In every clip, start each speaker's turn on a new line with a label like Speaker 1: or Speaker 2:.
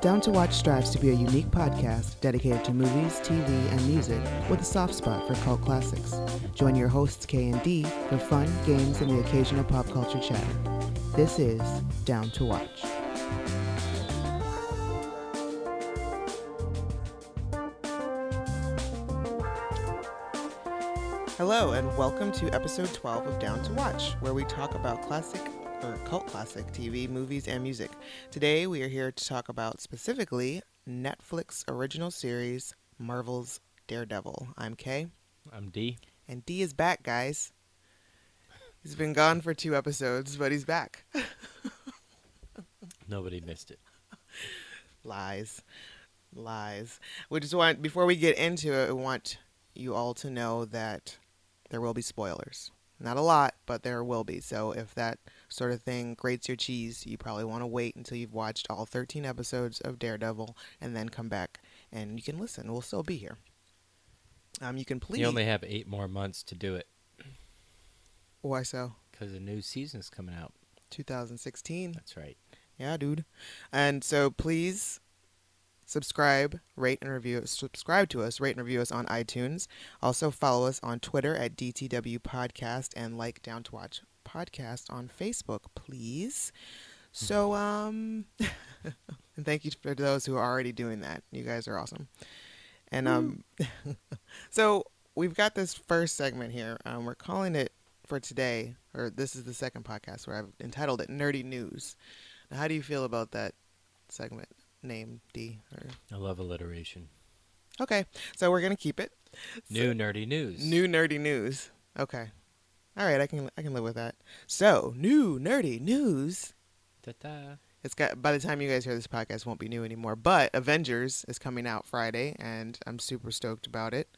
Speaker 1: Down to Watch strives to be a unique podcast dedicated to movies, TV, and music with a soft spot for cult classics. Join your hosts K and D for fun, games, and the occasional pop culture chatter. This is Down to Watch. Hello, and welcome to episode 12 of Down to Watch, where we talk about classic or cult classic TV, movies, and music. Today, we are here to talk about specifically Netflix original series Marvel's Daredevil. I'm Kay,
Speaker 2: I'm D.
Speaker 1: and D is back, guys. He's been gone for two episodes, but he's back.
Speaker 2: Nobody missed it.
Speaker 1: Lies. Lies. We just want, before we get into it, we want you all to know that there will be spoilers. Not a lot, but there will be. So if that sort of thing grates your cheese, you probably want to wait until you've watched all 13 episodes of Daredevil and then come back and you can listen. We'll still be here. Um, you can please.
Speaker 2: You only have eight more months to do it
Speaker 1: Why so?
Speaker 2: because a new season's coming out.
Speaker 1: 2016.
Speaker 2: That's right.
Speaker 1: Yeah, dude. And so please subscribe, rate, and review. Subscribe to us, rate and review us on iTunes. Also follow us on Twitter at DTW Podcast and like Down to Watch Podcast on Facebook, please. So, um, and thank you for those who are already doing that. You guys are awesome. And um, so we've got this first segment here. Um, we're calling it for today, or this is the second podcast where I've entitled it "Nerdy News." Now, how do you feel about that segment name, D? Or...
Speaker 2: I love alliteration.
Speaker 1: Okay, so we're gonna keep it.
Speaker 2: New nerdy news.
Speaker 1: New nerdy news. Okay. All right, I can I can live with that. So, new nerdy news.
Speaker 2: Ta-ta.
Speaker 1: It's got by the time you guys hear this podcast won't be new anymore, but Avengers is coming out Friday and I'm super stoked about it.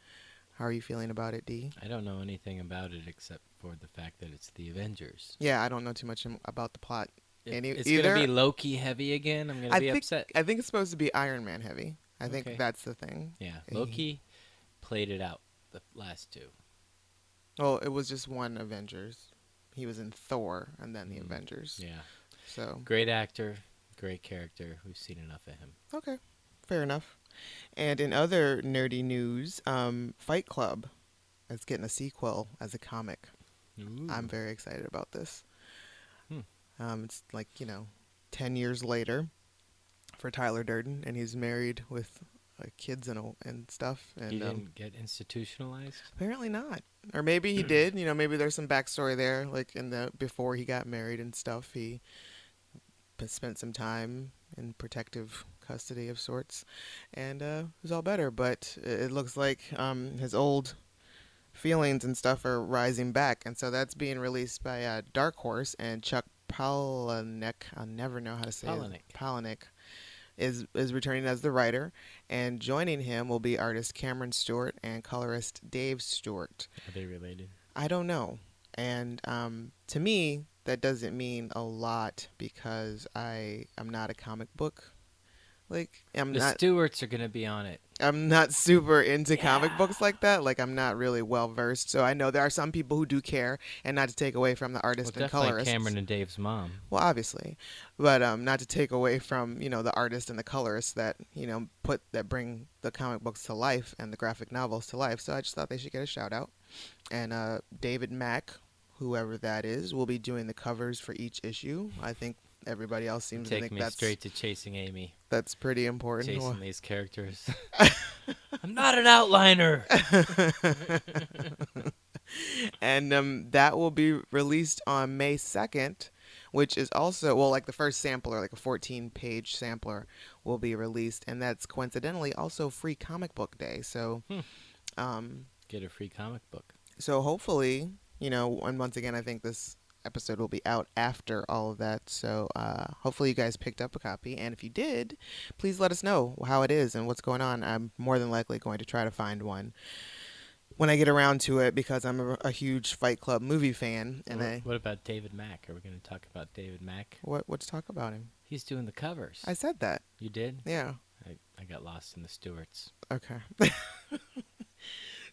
Speaker 1: How are you feeling about it, D?
Speaker 2: I don't know anything about it except for the fact that it's the Avengers.
Speaker 1: Yeah, I don't know too much about the plot.
Speaker 2: If
Speaker 1: Any-
Speaker 2: it's
Speaker 1: either-
Speaker 2: gonna be Loki heavy again. I'm gonna
Speaker 1: I
Speaker 2: be
Speaker 1: think
Speaker 2: upset.
Speaker 1: I think it's supposed to be Iron Man heavy. I think that's the thing.
Speaker 2: yeah,
Speaker 1: eh.
Speaker 2: Loki played it out the last two.
Speaker 1: Well, it was just one Avengers. He was in Thor and then the
Speaker 2: Mhm.
Speaker 1: Avengers.
Speaker 2: Yeah,
Speaker 1: So
Speaker 2: great actor, great character. We've seen enough of him.
Speaker 1: Okay, fair enough. And in other nerdy news, um, Fight Club is getting a sequel as a comic. I'm very excited about this.
Speaker 2: Hmm.
Speaker 1: Um, it's like you know, ten years later for Tyler Durden, and he's married with uh, kids and and stuff. And
Speaker 2: he
Speaker 1: um,
Speaker 2: didn't get institutionalized.
Speaker 1: apparently not, or maybe he did. You know, maybe there's some backstory there, like in the before he got married and stuff. He spent some time in protective custody of sorts, and uh, it was all better. But it looks like um, his old feelings and stuff are rising back, and so that's being released by uh, Dark Horse and Chuck Palahniuk. I'll never know how to say
Speaker 2: Palahniuk.
Speaker 1: it. Palahniuk is is returning as the writer, and joining him will be artist Cameron Stewart and colorist Dave Stewart.
Speaker 2: Are they related?
Speaker 1: I don't know, and um, to me that doesn't mean a lot because I am not a comic book. Like I'm
Speaker 2: The
Speaker 1: not
Speaker 2: Stewarts are gonna be on it.
Speaker 1: I'm not super into comic books like that. Like I'm not really well versed. So I know there are some people who do care, and not to take away from the
Speaker 2: Well,
Speaker 1: artist and
Speaker 2: definitely
Speaker 1: colorist.
Speaker 2: Cameron and Dave's mom.
Speaker 1: Well, obviously, but um, not to take away from you know the artist and the colorist that you know put that bring the comic books to life and the graphic novels to life. So I just thought they should get a shout out. And uh, David Mack, whoever that is, will be doing the covers for each issue. I think everybody else seems to
Speaker 2: Take
Speaker 1: think
Speaker 2: me
Speaker 1: that's
Speaker 2: straight to chasing Amy,
Speaker 1: that's pretty important.
Speaker 2: chasing these characters. I'm not an outliner.
Speaker 1: and um, that will be released on May 2nd, which is also, well, like the first sampler, like a 14 page sampler, will be released. And that's coincidentally also free comic book day. So,
Speaker 2: Hmm.
Speaker 1: um,
Speaker 2: Get a free comic book.
Speaker 1: so hopefully, you know, and once again, I think this episode will be out after all of that. So uh, hopefully you guys picked up a copy. And if you did, please let us know how it is and what's going on. I'm more than likely going to try to find one when I get around to it because I'm a, a huge Fight Club movie fan. And
Speaker 2: what,
Speaker 1: I
Speaker 2: what about David Mack? Are we going to talk about David Mack?
Speaker 1: what what's talk about him?
Speaker 2: He's doing the covers.
Speaker 1: I said that.
Speaker 2: you did?
Speaker 1: Yeah.
Speaker 2: I, I got lost in the Stewarts.
Speaker 1: Okay.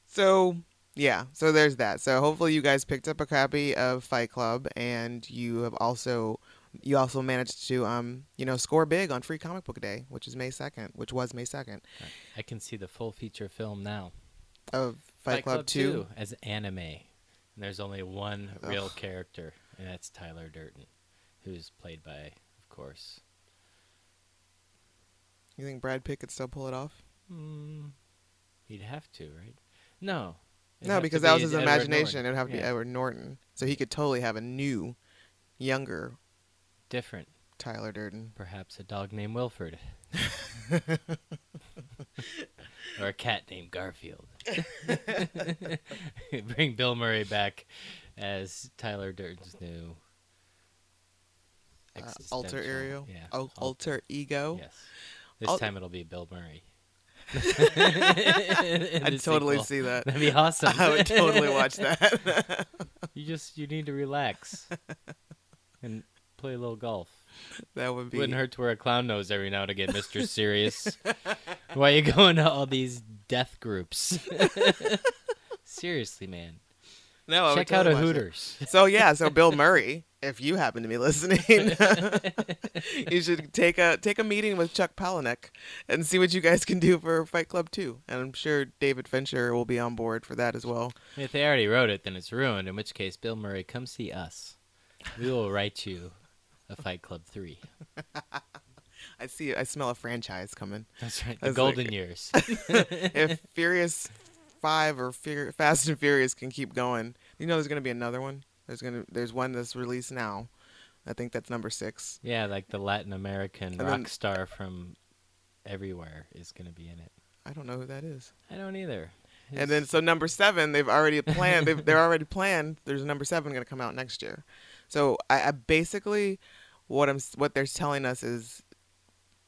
Speaker 1: so yeah, so there's that. So hopefully you guys picked up a copy of Fight Club and you have also you also managed to, um, you know, score big on Free Comic Book Day, which is May second, which was May second
Speaker 2: I can see the full feature film now.
Speaker 1: of Fight, Club, Two.
Speaker 2: as anime. And there's only one real character, and that's Tyler Durden, who's played by, of course.
Speaker 1: You think Brad Pitt could still pull it off?
Speaker 2: Mm, he'd have to, right? No. It'd
Speaker 1: no, because
Speaker 2: be
Speaker 1: that was his
Speaker 2: Edward
Speaker 1: imagination.
Speaker 2: Norton.
Speaker 1: It would have to be Edward Norton, so he could totally have a new, younger
Speaker 2: Different.
Speaker 1: Tyler Durden.
Speaker 2: Perhaps a dog named Wilford. or a cat named Garfield. Bring Bill Murray back as Tyler Durden's new
Speaker 1: Uh, alter ego.
Speaker 2: Yeah.
Speaker 1: Oh,
Speaker 2: al-
Speaker 1: alter ego.
Speaker 2: Yes. This
Speaker 1: Al-
Speaker 2: time it'll be Bill Murray.
Speaker 1: I'd totally see that.
Speaker 2: That'd be awesome.
Speaker 1: I would totally watch that.
Speaker 2: You just you need to relax and play a little golf.
Speaker 1: that would be.
Speaker 2: Wouldn't hurt to wear a clown nose every now and again, Mister Serious. Why are you going to all these death groups? Seriously, man.
Speaker 1: No, I would
Speaker 2: Check out a
Speaker 1: watch that.
Speaker 2: Hooters.
Speaker 1: So yeah, so Bill Murray, if you happen to be listening, you should take a take a meeting with Chuck Palahniuk and see what you guys can do for Fight Club 2. And I'm sure David Fincher will be on board for that as well.
Speaker 2: If they already wrote it, then it's ruined. In which case, Bill Murray, come see us. We will write you a Fight Club three.
Speaker 1: I see I smell a franchise coming.
Speaker 2: That's right. The golden
Speaker 1: like-
Speaker 2: years.
Speaker 1: if Furious 5 or Fur- Fast and Furious can keep going, you know there's going to be another one. There's to there's one that's released now. I think that's number 6.
Speaker 2: yeah, like the Latin American
Speaker 1: And
Speaker 2: rock
Speaker 1: then-
Speaker 2: star from everywhere is going to be in it.
Speaker 1: I don't know who that is.
Speaker 2: I don't either.
Speaker 1: And then so number seven, they've already planned. They've, they're already planned. There's number seven going to come out next year. So I, I basically what I'm what they're telling us is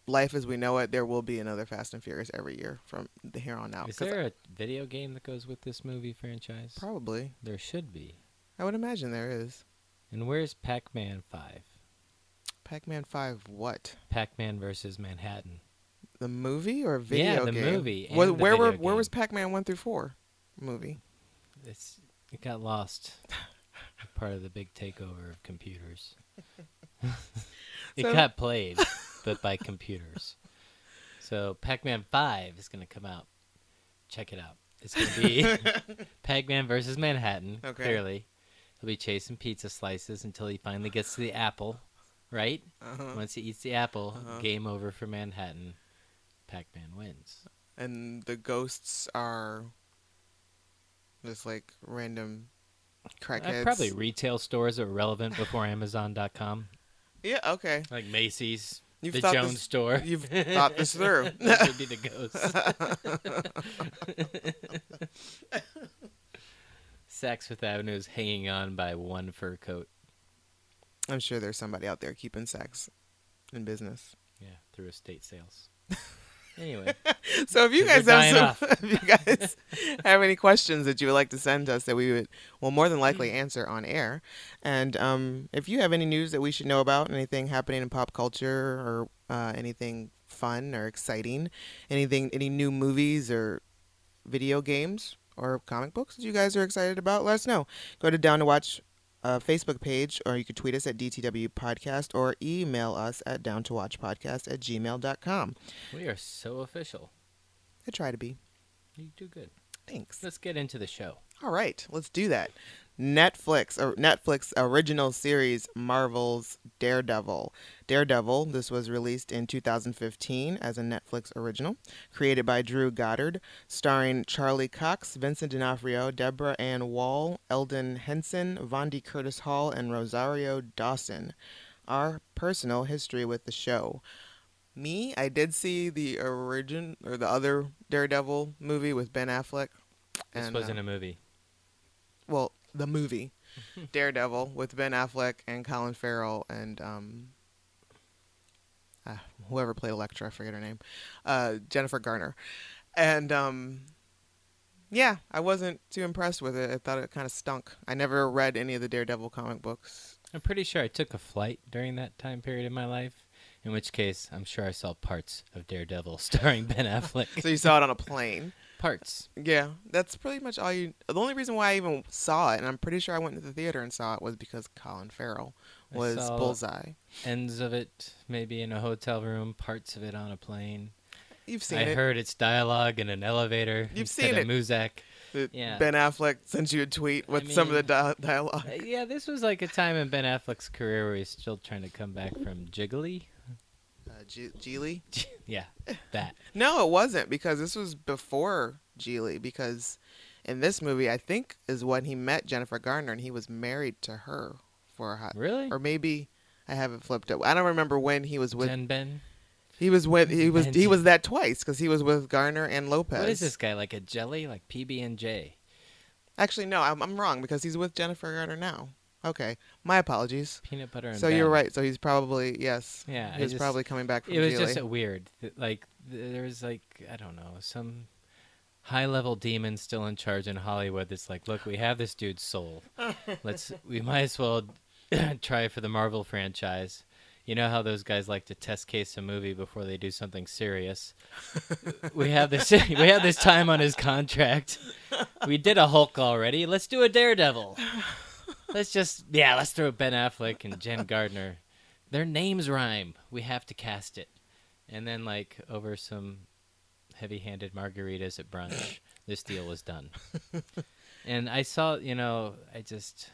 Speaker 1: life as we know it. There will be another Fast and Furious every year from the here on out.
Speaker 2: Is there a video game that goes with this movie franchise?
Speaker 1: probably?
Speaker 2: There should be.
Speaker 1: I would imagine there is.
Speaker 2: And where's Pac-Man Five?
Speaker 1: Pac-Man Five. What?
Speaker 2: Pac-Man versus Manhattan.
Speaker 1: The movie or video game?
Speaker 2: Yeah, the
Speaker 1: game?
Speaker 2: movie and the
Speaker 1: where were where was. Pac-Man one through four movie?
Speaker 2: It's it got lost. Part of the big takeover of computers. it
Speaker 1: So-
Speaker 2: got played, but by computers. So Pac-Man Five is gonna come out. Check it out. It's gonna be Pac-Man versus Manhattan.
Speaker 1: Okay.
Speaker 2: Clearly, he'll be chasing pizza slices until he finally gets to the apple. Right?
Speaker 1: Uh-huh.
Speaker 2: Once he eats the apple,
Speaker 1: Uh-huh.
Speaker 2: game over for Manhattan. Pac-Man wins.
Speaker 1: And the ghosts are just like random
Speaker 2: Uh,
Speaker 1: crackheads.
Speaker 2: probably retail stores that were relevant before Amazon.com,
Speaker 1: Yeah. Okay.
Speaker 2: like Macy's,
Speaker 1: You've
Speaker 2: the Jones
Speaker 1: this-
Speaker 2: store.
Speaker 1: You've thought this through.
Speaker 2: Those would be the ghosts. Saks Fifth Avenue is hanging on by one fur coat.
Speaker 1: I'm sure there's somebody out there keeping sex in business.
Speaker 2: Yeah, through estate sales. Anyway,
Speaker 1: So if you guys have some, if you guys have any questions that you would like to send us that we would will more than likely answer on air, and um, if you have any news that we should know about, anything happening in pop culture or uh, anything fun or exciting, anything, any new movies or video games or comic books that you guys are excited about, let us know. Go to Down to Watch uh, Facebook page, or you could tweet us at DTW Podcast or email us at down to watch podcast at gmail.com.
Speaker 2: we are so official.
Speaker 1: I try to be.
Speaker 2: You do good.
Speaker 1: Thanks.
Speaker 2: Let's get into the show.
Speaker 1: All right, let's do that. Netflix or Netflix original series Marvel's Daredevil. Daredevil, this was released in 2015 as a Netflix original, created by Drew Goddard, starring Charlie Cox, Vincent D'Onofrio, Deborah Ann Woll, Elden Henson, Vondie Curtis-Hall, and Rosario Dawson. Our personal history with the show. Me, I did see the origin or the other Daredevil movie with Ben Affleck.
Speaker 2: This
Speaker 1: and, uh,
Speaker 2: wasn't a movie.
Speaker 1: well, the movie Daredevil with Ben Affleck and Colin Farrell and um, ah, whoever played Elektra, I forget her name, uh, Jennifer Garner, and um, yeah, I wasn't too impressed with it. I thought it kind of stunk. I never read any of the Daredevil comic books.
Speaker 2: I'm pretty sure I took a flight during that time period in my life. In which case, I'm sure I saw parts of Daredevil starring Ben Affleck.
Speaker 1: So you saw it on a plane.
Speaker 2: Parts.
Speaker 1: Yeah, that's pretty much all you. The only reason why I even saw it, and I'm pretty sure I went to the theater and saw it, was because Colin Farrell
Speaker 2: I
Speaker 1: was Bullseye.
Speaker 2: Ends of it maybe in a hotel room, parts of it on a plane.
Speaker 1: You've seen it.
Speaker 2: I
Speaker 1: it.
Speaker 2: heard its dialogue in an elevator.
Speaker 1: You've seen
Speaker 2: of Muzak. yeah.
Speaker 1: Ben Affleck sent you a tweet with some of the dia- dialogue.
Speaker 2: Uh, yeah, this was like a time in Ben Affleck's career where he's still trying to come back from Jiggly.
Speaker 1: G- Gigli?
Speaker 2: yeah, that.
Speaker 1: No, it wasn't because this was before Gigli. Because in this movie, I think is when he met Jennifer Garner and he was married to her for a hot.
Speaker 2: Really?
Speaker 1: Or maybe I haven't flipped it. I don't remember when he was with.
Speaker 2: Jen Ben?
Speaker 1: he was with. He was. He was that twice because he was with Garner and Lopez.
Speaker 2: What is this guy? Like a jelly? Like PB and J?
Speaker 1: Actually, no, I'm, I'm wrong because he's with Jennifer Garner now. Okay, my apologies.
Speaker 2: Peanut butter and
Speaker 1: So you're right. So he's probably yes.
Speaker 2: Yeah, I
Speaker 1: he's
Speaker 2: just-
Speaker 1: probably coming back from
Speaker 2: It was just a weird. th- Like th- there was like I don't know some high level demon still in charge in Hollywood. That's like, look, we have this dude's soul. Let's. We might as well try for the Marvel franchise. You know how those guys like to test case a movie before they do something serious. we have this. we have this time on his contract. We did a Hulk already. Let's do a Daredevil. Let's just yeah. Let's throw Ben Affleck and Jen Gardner. Their names rhyme. We have to cast it. And then like over some heavy-handed margaritas at brunch, this deal was done. and I saw, you know, I just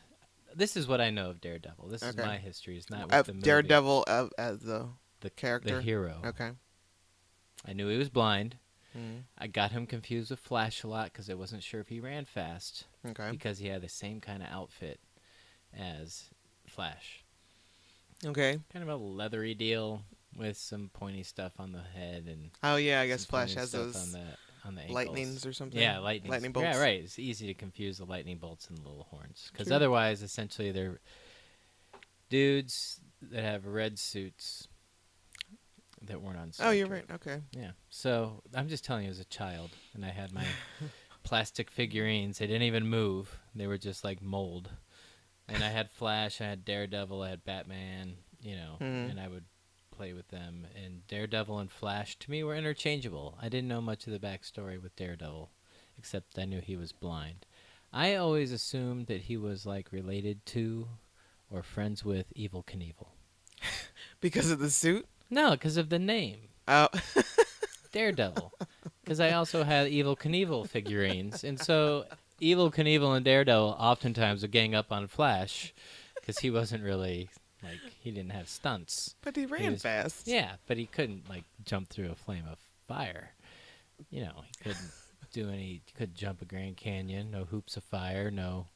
Speaker 2: this is what I know of Daredevil. This is my history. It's not with
Speaker 1: Uh,
Speaker 2: the movie.
Speaker 1: Daredevil uh, as the
Speaker 2: the
Speaker 1: character?
Speaker 2: the hero.
Speaker 1: okay.
Speaker 2: I knew he was blind.
Speaker 1: Mm,
Speaker 2: I got him confused with Flash a lot because I wasn't sure if he ran fast
Speaker 1: okay.
Speaker 2: because he had the same kind of outfit as Flash.
Speaker 1: Okay.
Speaker 2: Kind of a leathery deal with some pointy stuff on the head and
Speaker 1: Oh yeah, I guess Flash has those
Speaker 2: on the on the ankles.
Speaker 1: lightnings or something.
Speaker 2: Yeah, lightning.
Speaker 1: Lightning bolts.
Speaker 2: Yeah, right. It's easy to confuse the lightning bolts and the little horns because otherwise, essentially, they're dudes that have red suits that weren't on.
Speaker 1: Oh, you're
Speaker 2: Star
Speaker 1: right. Okay.
Speaker 2: Yeah. So I'm just telling you, as a child, and I had my plastic figurines. They didn't even move. They were just like mold. And I had Flash. I had Daredevil. I had Batman. You know,
Speaker 1: Mhm.
Speaker 2: and I would play with them. And Daredevil and Flash to me were interchangeable. I didn't know much of the backstory with Daredevil, except I knew he was blind. I always assumed that he was like related to or friends with Evel Knievel.
Speaker 1: Because of the suit.
Speaker 2: No, because of the name.
Speaker 1: Oh.
Speaker 2: Daredevil. Because I also had Evel Knievel figurines. And so Evel Knievel and Daredevil oftentimes would gang up on Flash because he wasn't really, like, he didn't have stunts.
Speaker 1: but he ran
Speaker 2: was-
Speaker 1: fast.
Speaker 2: Yeah, but he couldn't, like, jump through a flame of fire. You know, he couldn't do any, couldn't jump a Grand Canyon, no hoops of fire, no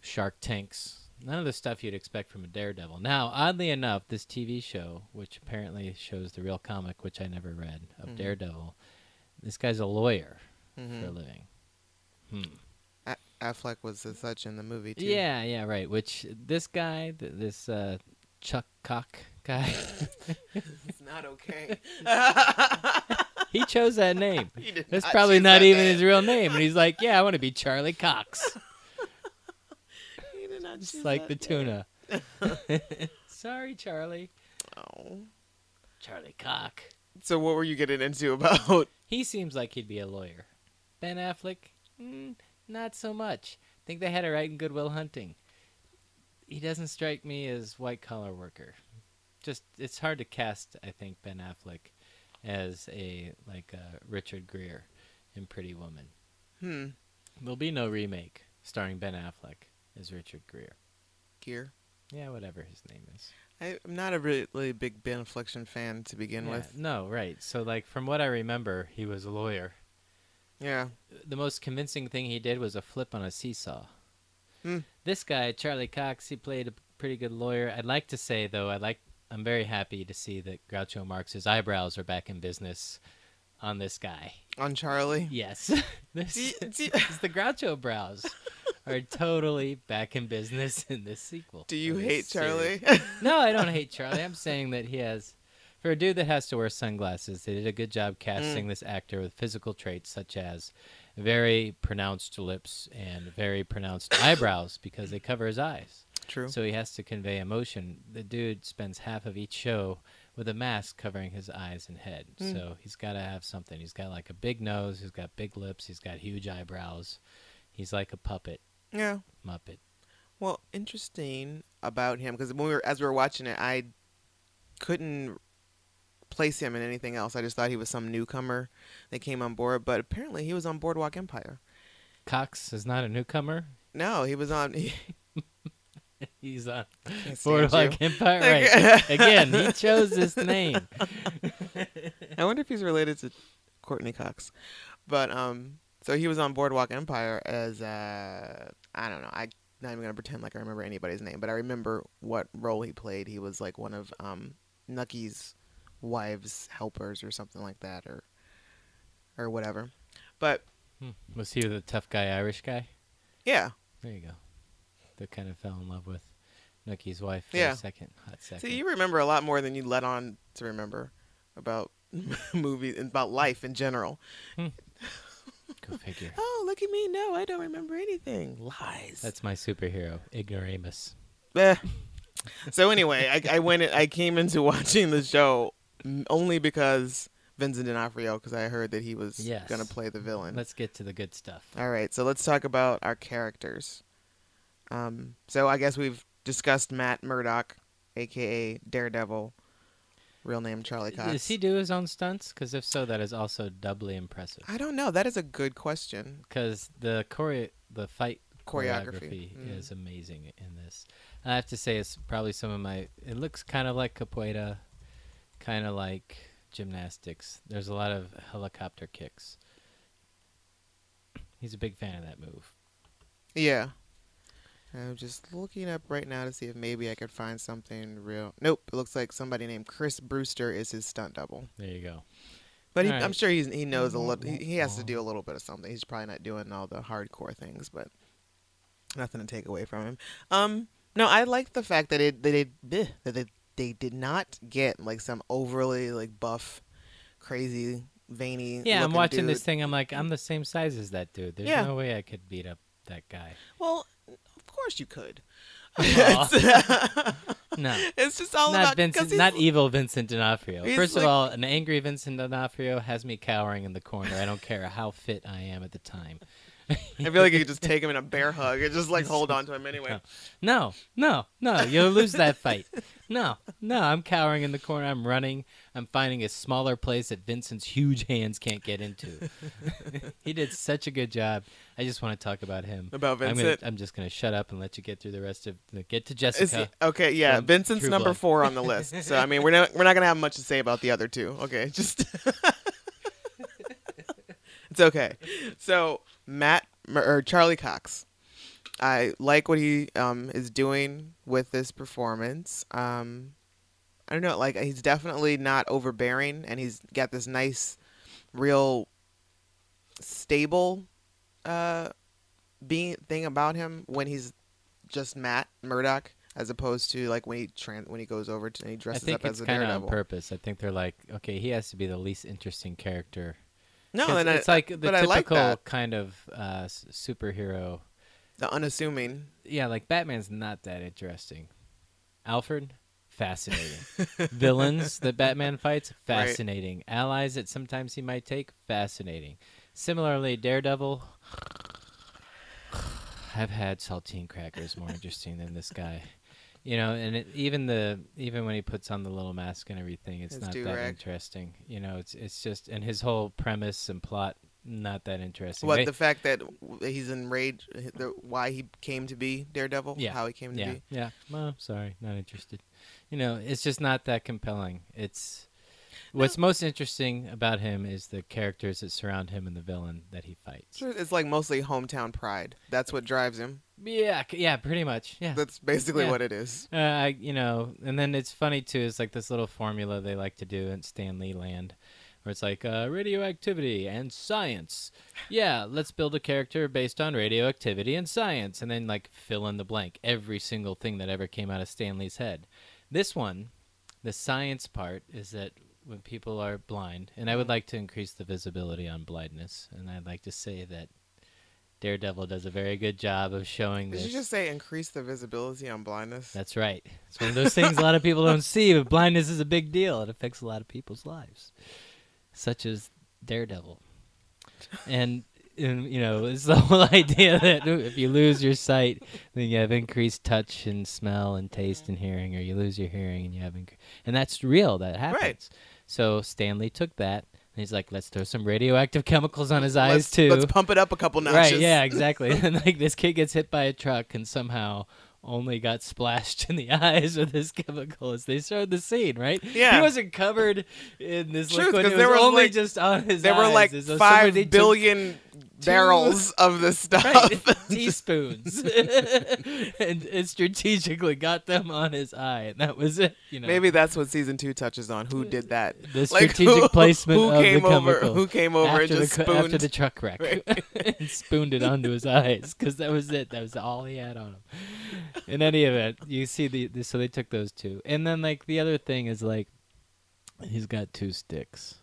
Speaker 2: shark tanks. None of the stuff you'd expect from a Daredevil. Now, oddly enough, this TV show, which apparently shows the real comic, which I never read, of
Speaker 1: Mhm.
Speaker 2: Daredevil, this guy's a lawyer
Speaker 1: Mhm.
Speaker 2: for a living. Hmm.
Speaker 1: A- Affleck was as such in the movie too.
Speaker 2: Yeah, yeah, right. Which this guy, th- this uh, Chuck Cock guy,
Speaker 1: It's not okay.
Speaker 2: he chose that name.
Speaker 1: He did
Speaker 2: That's
Speaker 1: not
Speaker 2: probably
Speaker 1: choose
Speaker 2: not
Speaker 1: that
Speaker 2: even
Speaker 1: name.
Speaker 2: his real name. And he's like, yeah, I want to be Charlie Cox.
Speaker 1: He did not
Speaker 2: Just
Speaker 1: choose
Speaker 2: like the
Speaker 1: that name.
Speaker 2: tuna. Sorry, Charlie.
Speaker 1: Oh.
Speaker 2: Charlie Cock.
Speaker 1: So what were you getting into about?
Speaker 2: He seems like he'd be a lawyer. Ben Affleck, mm, not so much. think they had it right in Goodwill Hunting. He doesn't strike me as white collar worker. Just it's hard to cast. I think Ben Affleck as a like a Richard Gere in Pretty Woman.
Speaker 1: Hmm.
Speaker 2: There'll be no remake starring Ben Affleck as Richard Gere.
Speaker 1: Gear.
Speaker 2: Yeah, whatever his name is.
Speaker 1: I, I'm not a really big Ben Affleck fan to begin
Speaker 2: Yeah,
Speaker 1: with.
Speaker 2: no, right. So like from what I remember, he was a lawyer.
Speaker 1: Yeah.
Speaker 2: the most convincing thing he did was a flip on a seesaw.
Speaker 1: Hmm.
Speaker 2: This guy, Charlie Cox, he played a pretty good lawyer. I'd like to say though, I like I'm very happy to see that Groucho Marx's eyebrows are back in business on this guy.
Speaker 1: On Charlie.
Speaker 2: Yes. this
Speaker 1: Do you- do you-
Speaker 2: is the Groucho brows are totally back in business in this sequel.
Speaker 1: Do you hate. Charlie?
Speaker 2: No, I don't hate Charlie. I'm saying that he has, for a dude that has to wear sunglasses, they did a good job casting this actor with physical traits such as very pronounced lips and very pronounced eyebrows because they cover his eyes.
Speaker 1: True.
Speaker 2: So he has to convey emotion. The dude spends half of each show with a mask covering his eyes and head.
Speaker 1: Mm.
Speaker 2: So he's got to have something. He's got like a big nose, he's got big lips, he's got huge eyebrows. He's like a puppet,
Speaker 1: yeah.
Speaker 2: Muppet.
Speaker 1: Well, interesting. about him because when we were as we were watching it, I couldn't place him in anything else. I just thought he was some newcomer that came on board, but apparently he was on Boardwalk Empire.
Speaker 2: Cox is not a newcomer.
Speaker 1: No, he was on. He,
Speaker 2: He's on Boardwalk
Speaker 1: you.
Speaker 2: Empire. Right. Again, he chose this name.
Speaker 1: I wonder if he's related to Courteney Cox. But um, so he was on Boardwalk Empire as uh, I don't know. I not even gonna pretend like I remember anybody's name, but I remember what role he played. He was like one of um Nucky's wives' helpers or something like that, or or whatever. But
Speaker 2: Hmm. Was he the tough guy, Irish guy?
Speaker 1: yeah,
Speaker 2: There you go. That kind of fell in love with Nucky's wife for
Speaker 1: Yeah.
Speaker 2: a second, hot second.
Speaker 1: see, you remember a lot more than you let on to remember about movies and about life in general.
Speaker 2: Go figure.
Speaker 1: Oh, look at me! No, I don't remember anything. Lies.
Speaker 2: That's my superhero, Ignoramus.
Speaker 1: Eh. So anyway, I, I went. I came into watching the show only because Vincent D'Onofrio, because I heard that he was
Speaker 2: Yes.
Speaker 1: gonna play the villain.
Speaker 2: Let's get to the good stuff.
Speaker 1: All right, so let's talk about our characters. Um, so I guess we've discussed Matt Murdock, aka Daredevil, real name Charlie Cox.
Speaker 2: Does he do his own stunts? Because if so, that is also doubly impressive.
Speaker 1: I don't know. That is a good question.
Speaker 2: Because the chore- the fight
Speaker 1: Choreography.
Speaker 2: choreography,
Speaker 1: Mm.
Speaker 2: is amazing in this. I have to say, it's probably some of my. It looks kind of like capoeira, kind of like gymnastics. There's a lot of helicopter kicks. He's a big fan of that move.
Speaker 1: Yeah. I'm just looking up right now to see if maybe I could find something real. Nope. It looks like somebody named Chris Brewster is his stunt double.
Speaker 2: There you go.
Speaker 1: But he,
Speaker 2: All
Speaker 1: I'm sure he's, he knows a little. He, he has to do a little bit of something. He's probably not doing all the hardcore things, but nothing to take away from him. Um, no, I like the fact that it that it bleh, that they they did not get like some overly like buff, crazy, veiny.
Speaker 2: Yeah, I'm watching this thing. I'm like, I'm the same size as that dude. There's
Speaker 1: Yeah.
Speaker 2: no way I could beat up that guy.
Speaker 1: Well, of course you could. It's,
Speaker 2: No.
Speaker 1: it's just all
Speaker 2: not
Speaker 1: about
Speaker 2: Vincent, not evil Vincent D'Onofrio. First
Speaker 1: like-
Speaker 2: of all, an angry Vincent D'Onofrio has me cowering in the corner. I don't care how fit I am at the time.
Speaker 1: I feel like you could just take him in a bear hug and just like hold on to him anyway.
Speaker 2: No, no, no. You'll lose that fight. No, no. I'm cowering in the corner. I'm running. I'm finding a smaller place that Vincent's huge hands can't get into. he did such a good job. I just want to talk about him.
Speaker 1: About
Speaker 2: I'm, gonna,
Speaker 1: Vincent.
Speaker 2: I'm just gonna shut up and let you get through the rest of the, get to Jessica.
Speaker 1: he- okay, yeah. Vincent's number
Speaker 2: Blood.
Speaker 1: four on the list. So I mean, we're not we're not gonna have much to say about the other two. Okay, just it's okay. So Matt or Charlie Cox, I like what he um is doing with this performance. Um, I don't know, like he's definitely not overbearing, and he's got this nice, real, stable, uh, being thing about him when he's just Matt Murdock, as opposed to like when he trans when he goes over to and he
Speaker 2: I
Speaker 1: dresses
Speaker 2: think
Speaker 1: up
Speaker 2: it's
Speaker 1: as a
Speaker 2: kind of on purpose. I think they're like, okay, he has to be the least interesting character.
Speaker 1: No, and
Speaker 2: it's
Speaker 1: I,
Speaker 2: like the
Speaker 1: I like
Speaker 2: typical kind of uh, superhero.
Speaker 1: the unassuming.
Speaker 2: Yeah, like Batman's not that interesting. Alfred, fascinating. Villains that Batman fights,
Speaker 1: Right.
Speaker 2: fascinating. Allies that sometimes he might take, fascinating. Similarly, Daredevil. I've had saltine crackers more interesting than this guy. You know, and it, even the even when he puts on the little mask and everything, it's not that interesting. You know, it's it's just and his whole premise and plot not that interesting.
Speaker 1: What
Speaker 2: They-
Speaker 1: the fact that he's enraged, the, why he came to be Daredevil,
Speaker 2: Yeah.
Speaker 1: how he came to
Speaker 2: yeah,
Speaker 1: be.
Speaker 2: yeah. Well, sorry, not interested. You know, it's just not that compelling. It's what's most interesting about him is the characters that surround him and the villain that he fights.
Speaker 1: It's like mostly hometown pride. That's what drives him.
Speaker 2: Yeah, yeah, pretty much. Yeah.
Speaker 1: That's basically
Speaker 2: Yeah.
Speaker 1: what it is.
Speaker 2: Uh, I, you know, and then it's funny too. It's like this little formula they like to do in Stan Lee Land, where it's like uh, radioactivity and science. Yeah, let's build a character based on radioactivity and science, and then like fill in the blank every single thing that ever came out of Stan Lee's head. This one, the science part is that when people are blind, and I would like to increase the visibility on blindness, and I'd like to say that Daredevil does a very good job of showing
Speaker 1: Did
Speaker 2: this.
Speaker 1: you just say increase the visibility on blindness?
Speaker 2: That's right. It's one of those things a lot of people don't see, but blindness is a big deal. It affects a lot of people's lives, such as Daredevil. And and you know, it's the whole idea that if you lose your sight, then you have increased touch and smell and taste and hearing, or you lose your hearing and you have, inc- and that's real. That happens. Right. So Stan Lee took that and he's like, let's throw some radioactive chemicals on his eyes
Speaker 1: let's,
Speaker 2: too.
Speaker 1: Let's pump it up a couple notches.
Speaker 2: Right, yeah, exactly. and like this kid gets hit by a truck and somehow only got splashed in the eyes with this chemical as they showed the scene, right?
Speaker 1: Yeah.
Speaker 2: He wasn't covered in this
Speaker 1: Truth,
Speaker 2: liquid. It
Speaker 1: there
Speaker 2: was
Speaker 1: was,
Speaker 2: only
Speaker 1: like-
Speaker 2: just on his
Speaker 1: There were
Speaker 2: eyes.
Speaker 1: like
Speaker 2: as though
Speaker 1: five billion barrels of this stuff.
Speaker 2: Right, teaspoons, and, and strategically got them on his eye, and that was it. You know,
Speaker 1: Maybe that's what season two touches on. Who did that?
Speaker 2: the
Speaker 1: Like,
Speaker 2: strategic
Speaker 1: who-
Speaker 2: placement
Speaker 1: who
Speaker 2: of
Speaker 1: came
Speaker 2: the
Speaker 1: over?
Speaker 2: chemical.
Speaker 1: Who came over
Speaker 2: after
Speaker 1: and just
Speaker 2: the,
Speaker 1: spooned?
Speaker 2: after the truck wreck and spooned it onto his eyes because that was it. That was all he had on him. In any event, you see the, the so they took those two, and then like the other thing is like he's got two sticks.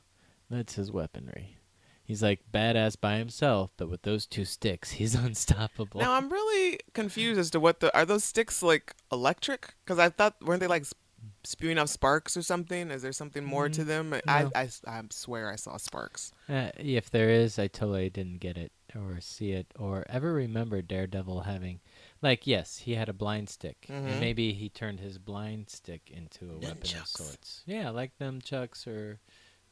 Speaker 2: That's his weaponry. He's like badass by himself, but with those two sticks, he's unstoppable.
Speaker 1: Now I'm really confused as to what the are those sticks like electric? Because I thought weren't they like spewing off sparks or something? Is there something more to
Speaker 2: Mm,
Speaker 1: them?
Speaker 2: no.
Speaker 1: I, I I swear I saw sparks.
Speaker 2: Uh, if there is, I totally didn't get it or see it or ever remember Daredevil having, like, yes, he had a blind stick,
Speaker 1: Mhm.
Speaker 2: and maybe he turned his blind stick into a weapon of sorts. Yeah, like them chucks, or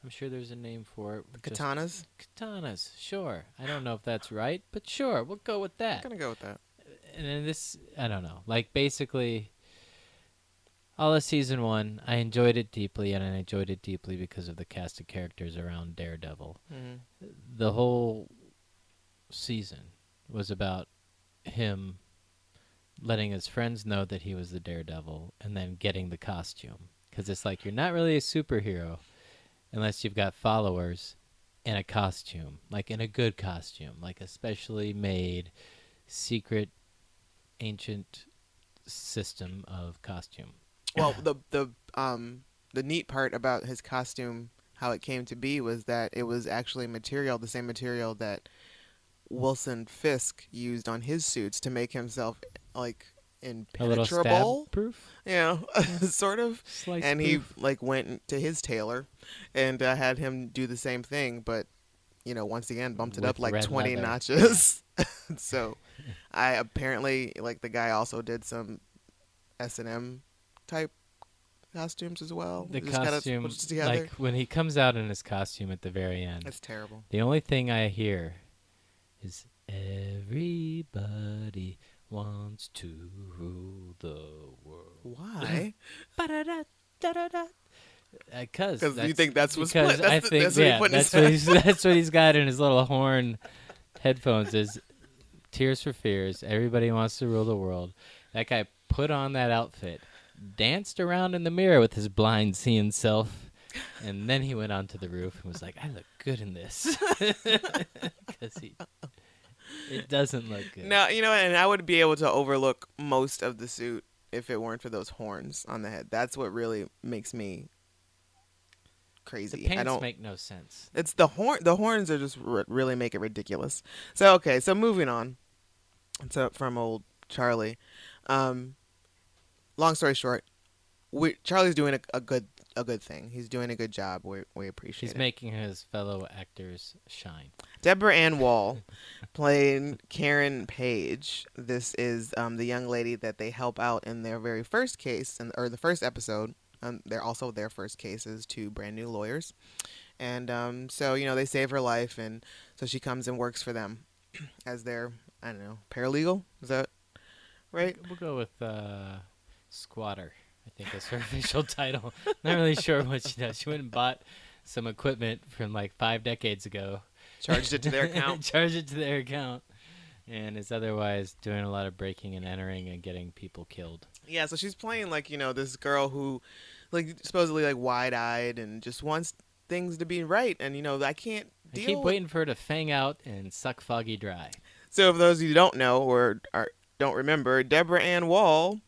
Speaker 2: I'm sure there's a name for it. just-
Speaker 1: Katanas.
Speaker 2: Katanas, sure. I don't know if that's right, but sure, we'll go with that.
Speaker 1: I'm gonna go with that.
Speaker 2: And then this, I don't know. Like basically, all of season one, I enjoyed it deeply, and I enjoyed it deeply because of the cast of characters around Daredevil
Speaker 1: Mhm.
Speaker 2: the whole season was about him letting his friends know that he was the daredevil and then getting the costume. Because it's like you're not really a superhero unless you've got followers and a costume like in a good costume like a specially made secret ancient system of costume.
Speaker 1: Well, the the um the neat part about his costume, how it came to be, was that it was actually material, the same material that Wilson Fisk used on his suits to make himself like impenetrable.
Speaker 2: proof
Speaker 1: know, sort of.
Speaker 2: slice
Speaker 1: and he like went to his tailor and uh, had him do the same thing, but you know, once again bumped it up like twenty
Speaker 2: leather.
Speaker 1: notches. so, I apparently like the guy also did some S and M type costumes as well.
Speaker 2: the
Speaker 1: Just
Speaker 2: costume like when he comes out in his costume at the very end
Speaker 1: That's terrible.
Speaker 2: The only thing I hear is everybody wants to rule the world.
Speaker 1: Why?
Speaker 2: Because uh,
Speaker 1: 'Cause you think that's what's
Speaker 2: because
Speaker 1: put-
Speaker 2: I
Speaker 1: the-
Speaker 2: think
Speaker 1: that's
Speaker 2: yeah,
Speaker 1: his
Speaker 2: that's what he's that's what he's got in his little horn headphones. Is Tears for Fears. Everybody wants to rule the world. That guy put on that outfit, danced around in the mirror with his blind seeing self, and then he went onto the roof and was like, "I look good in this," because he. It doesn't look good.
Speaker 1: No, you know, and I would be able to overlook most of the suit if it weren't for those horns on the head. That's what really makes me
Speaker 2: the
Speaker 1: crazy.
Speaker 2: pants
Speaker 1: I don't.
Speaker 2: make no sense.
Speaker 1: It's the horn. The horns are just r- really make it ridiculous. So okay, so moving on. So from old Charlie. Um, long story short, we Charlie's doing a, a good a good thing. He's doing a good job. We we appreciate
Speaker 2: He's
Speaker 1: it.
Speaker 2: making his fellow actors shine.
Speaker 1: Deborah Ann Woll playing Karen Page. This is um, the young lady that they help out in their very first case, and or the first episode. Um, they're also their first cases to brand new lawyers, and um, so you know they save her life, and so she comes and works for them as their I don't know paralegal. Is that right?
Speaker 2: We'll go with uh, squatter. I think is her official title. Not really sure what she does. She went and bought some equipment from like five decades ago.
Speaker 1: Charged it to their account.
Speaker 2: Charged it to their account, and is otherwise doing a lot of breaking and entering and getting people killed.
Speaker 1: Yeah, so she's playing like you know this girl who, like supposedly like wide eyed and just wants things to be right, and you know I can't
Speaker 2: I keep
Speaker 1: with-
Speaker 2: waiting for her to fang out and suck Foggy dry.
Speaker 1: So, for those of you who don't know or are, don't remember, Deborah Ann Woll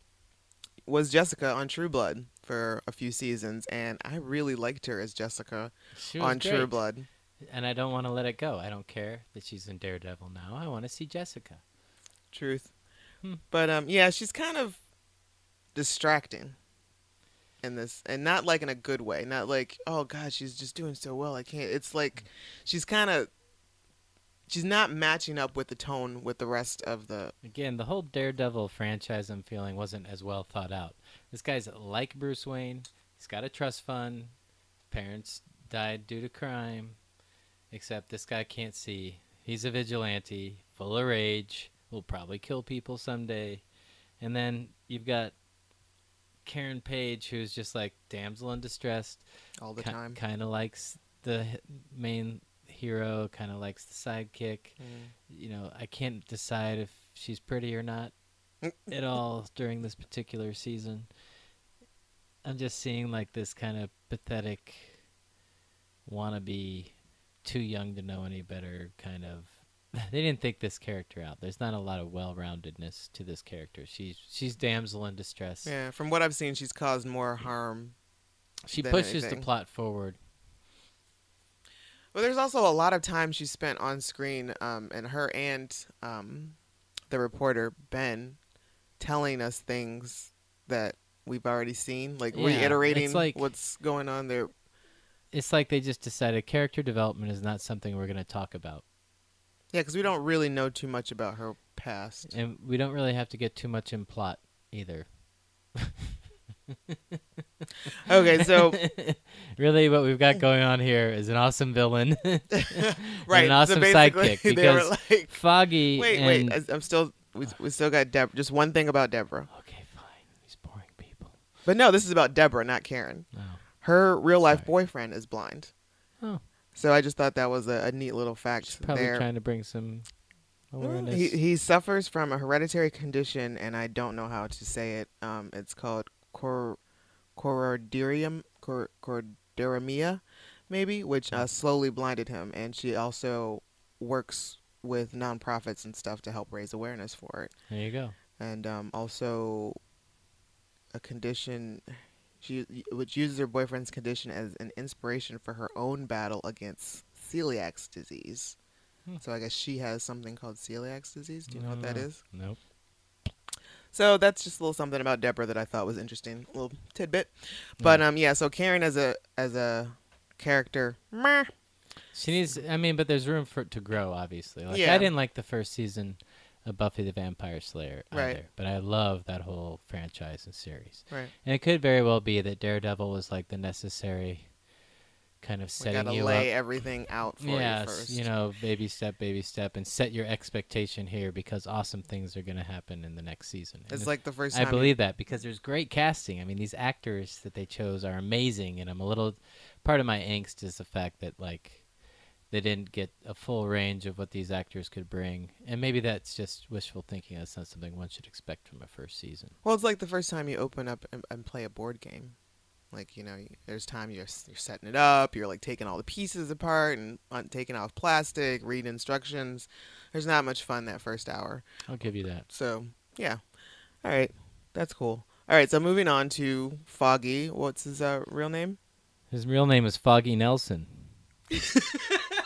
Speaker 1: was Jessica on True Blood for a few seasons, and I really liked her as Jessica on True. Blood.
Speaker 2: And I don't want to let it go. I don't care that she's in Daredevil now. I want to see Jessica.
Speaker 1: Truth.
Speaker 2: Hmm.
Speaker 1: But um, yeah, she's kind of distracting in this, and not like in a good way. Not like, oh god, she's just doing so well. I can't. It's like she's kind of she's not matching up with the tone with the rest of the.
Speaker 2: Again, the whole Daredevil franchise I'm feeling wasn't as well thought out. This guy's like Bruce Wayne. He's got a trust fund. Parents died due to crime. Except this guy can't see. He's a vigilante, full of rage, will probably kill people someday. And then you've got Karen Page, who's just like damsel in distress,
Speaker 1: all the
Speaker 2: ki-
Speaker 1: time.
Speaker 2: kind of likes the main hero, kind of likes the sidekick.
Speaker 1: Mm.
Speaker 2: You know, I can't decide if she's pretty or not at all during this particular season. I'm just seeing like this kind of pathetic wannabe too young to know any better kind of they didn't think this character out. There's not a lot of well-roundedness to this character. She's she's damsel in distress.
Speaker 1: Yeah, from what I've seen, she's caused more harm.
Speaker 2: she pushes
Speaker 1: anything.
Speaker 2: the plot forward.
Speaker 1: But there's also a lot of time she spent on screen, um, and her and um, the reporter Ben telling us things that we've already seen, like
Speaker 2: Yeah,
Speaker 1: reiterating
Speaker 2: like-
Speaker 1: what's going on there.
Speaker 2: It's like they just decided character development is not something we're going to talk about.
Speaker 1: Yeah, because we don't really know too much about her past.
Speaker 2: And we don't really have to get too much in plot either.
Speaker 1: Okay, so
Speaker 2: really, what we've got going on here is an awesome villain,
Speaker 1: right,
Speaker 2: an awesome
Speaker 1: so
Speaker 2: sidekick because
Speaker 1: like,
Speaker 2: Foggy.
Speaker 1: wait,
Speaker 2: and...
Speaker 1: wait, I- I'm still, we, we still got Deborah. Just one thing about Deborah,
Speaker 2: Okay, fine. These boring people.
Speaker 1: but no, this is about Deborah, not Karen.
Speaker 2: Oh.
Speaker 1: Her real life
Speaker 2: Sorry.
Speaker 1: boyfriend is blind.
Speaker 2: Oh.
Speaker 1: So I just thought that was a, a neat little
Speaker 2: She's
Speaker 1: fact
Speaker 2: probably
Speaker 1: there.
Speaker 2: trying to bring some awareness.
Speaker 1: He he suffers from a hereditary condition, and I don't know how to say it. Um, it's called cor, coroiderium, cor, maybe, which uh, slowly blinded him. And she also works with nonprofits and stuff to help raise awareness for it.
Speaker 2: there you go.
Speaker 1: And um, also a condition. She, which uses her boyfriend's condition as an inspiration for her own battle against celiac disease.
Speaker 2: Hmm.
Speaker 1: So I guess she has something called celiac disease. Do you know what that
Speaker 2: know.
Speaker 1: is?
Speaker 2: Nope.
Speaker 1: So that's just a little something about Deborah that I thought was interesting, a little tidbit. But um, yeah. So Karen as a as a character, meh.
Speaker 2: She needs. I mean, but there's room for it to grow. Obviously, like
Speaker 1: Yeah.
Speaker 2: I didn't like the first season of Buffy the Vampire Slayer
Speaker 1: Right.
Speaker 2: either, but I love that whole franchise and series.
Speaker 1: right.
Speaker 2: And it could very well be that Daredevil was like the necessary kind of setting We
Speaker 1: gotta
Speaker 2: you
Speaker 1: lay
Speaker 2: up.
Speaker 1: everything out for
Speaker 2: yes,
Speaker 1: you first.
Speaker 2: you know, baby step, baby step, and set your expectation here because awesome things are going to happen in the next season.
Speaker 1: It's
Speaker 2: if-
Speaker 1: like the first
Speaker 2: I believe that because there's great casting. I mean, these actors that they chose are amazing, and I'm a little part of my angst is the fact that like they didn't get a full range of what these actors could bring, and maybe that's just wishful thinking. That's not something one should expect from a first season.
Speaker 1: Well, it's like the first time you open up and, and play a board game. Like you know, there's time you're you're setting it up. You're like taking all the pieces apart and un- taking off plastic, reading instructions. There's not much fun that first hour.
Speaker 2: I'll give you that.
Speaker 1: So yeah, all right, that's cool. All right, so moving on to Foggy. What's his uh, real name?
Speaker 2: His real name is Foggy Nelson.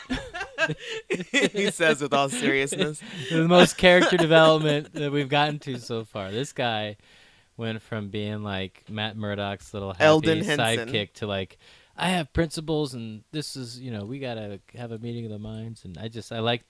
Speaker 1: he says with all seriousness.
Speaker 2: the most character development that we've gotten to so far. This guy went from being like Matt Murdock's little happy sidekick to like I have principles and this is you know we gotta have a meeting of the minds and I just I liked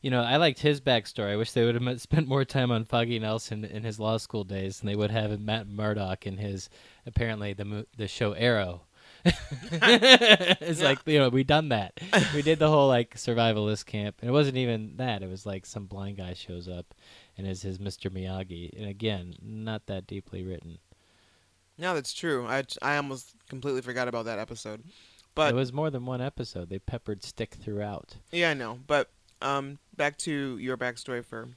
Speaker 2: you know I liked his backstory. I wish they would have spent more time on Foggy Nelson in his law school days and they would have Matt Murdock in his apparently the the show Arrow. it's like you know we done that. We did the whole like survivalist camp, and it wasn't even that. It was like some blind guy shows up and is his Mr. Miyagi, and again, not that deeply written.
Speaker 1: No, that's true. I, I almost completely forgot about that episode. But
Speaker 2: it was more than one episode. They peppered stick throughout.
Speaker 1: yeah, I know. But um, back to your backstory for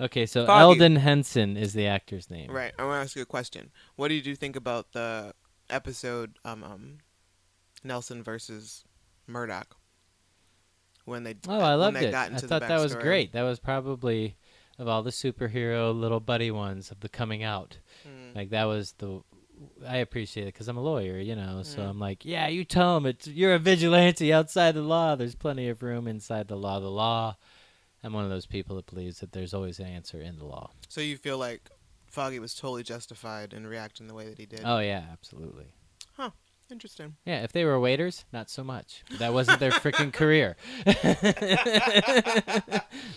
Speaker 2: Okay, so
Speaker 1: Foggy.
Speaker 2: Elden Henson is the actor's name.
Speaker 1: right. I want to ask you a question. What did you think about the episode um, um Nelson versus Murdock when they
Speaker 2: Oh, I loved it.
Speaker 1: got
Speaker 2: I thought that was great. That was probably of all the superhero little buddy ones of the coming out.
Speaker 1: Mm.
Speaker 2: Like that was the I appreciate it because I'm a lawyer, you know. So
Speaker 1: Mm.
Speaker 2: I'm like, yeah, you tell him it's you're a vigilante outside the law. There's plenty of room inside the law. The law. I'm one of those people that believes that there's always an answer in the law.
Speaker 1: So you feel like Foggy was totally justified in reacting the way that he did.
Speaker 2: Oh yeah, absolutely.
Speaker 1: Interesting.
Speaker 2: Yeah, if they were waiters, not so much. That wasn't their freaking career.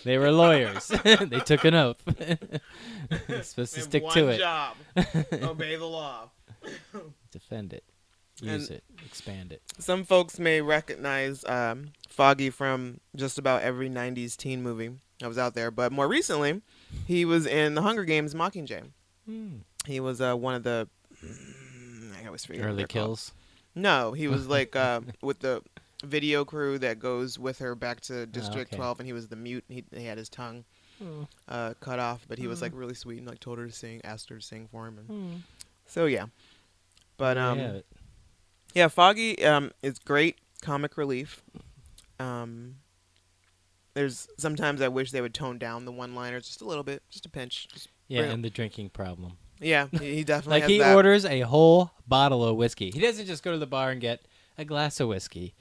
Speaker 2: they were lawyers. they took an oath. supposed to stick to it.
Speaker 1: job: obey the law.
Speaker 2: Defend it. Use
Speaker 1: And-
Speaker 2: it. Expand it.
Speaker 1: Some folks may recognize um, Foggy from just about every '90s teen movie that was out there, but more recently, he was in The Hunger Games: Mockingjay.
Speaker 2: Hmm.
Speaker 1: He was uh, one of the I always forget
Speaker 2: Early
Speaker 1: they're called. No, he was like uh, with the video crew that goes with her back to District
Speaker 2: okay.
Speaker 1: 12, and he was the mute. He, he had his tongue
Speaker 2: Hmm.
Speaker 1: uh, cut off, but he was
Speaker 2: Mm.
Speaker 1: like really sweet and like told her to sing, asked her to sing for him, and
Speaker 2: Hmm.
Speaker 1: so yeah. But um, yeah, Foggy um, is great comic relief. Um, there's sometimes I wish they would tone down the one-liners just a little bit, just a pinch. Just,
Speaker 2: yeah, and the drinking problem.
Speaker 1: Yeah, he, definitely
Speaker 2: Like he
Speaker 1: that.
Speaker 2: orders a whole bottle of whiskey. He doesn't just go to the bar and get a glass of whiskey.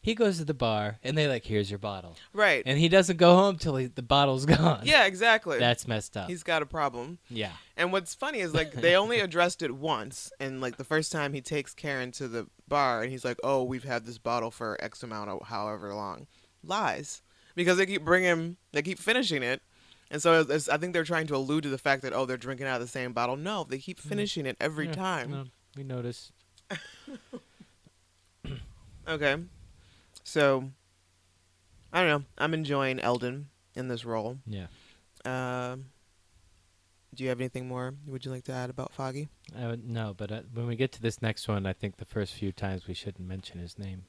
Speaker 2: He goes to the bar and they like, here's your bottle,
Speaker 1: right.
Speaker 2: and he doesn't go home till he, the bottle's gone.
Speaker 1: yeah, exactly.
Speaker 2: that's messed up.
Speaker 1: He's got a problem.
Speaker 2: yeah,
Speaker 1: And what's funny is like they only addressed it once, and like the first time he takes Karen to the bar, and he's like, "Oh, we've had this bottle for X amount of however long." Lies, because they keep bringing, they keep finishing it, and so it's, it's- I think they're trying to allude to the fact that oh, they're drinking out of the same bottle. No, they keep finishing it every
Speaker 2: Yeah,
Speaker 1: time.
Speaker 2: no, we noticed.
Speaker 1: Okay, so I don't know. I'm enjoying Elden in this role.
Speaker 2: Yeah,
Speaker 1: Um, do you have anything more? Would you like to add about Foggy?
Speaker 2: Would, no, but uh, when we get to this next one, I think the first few times we shouldn't mention his name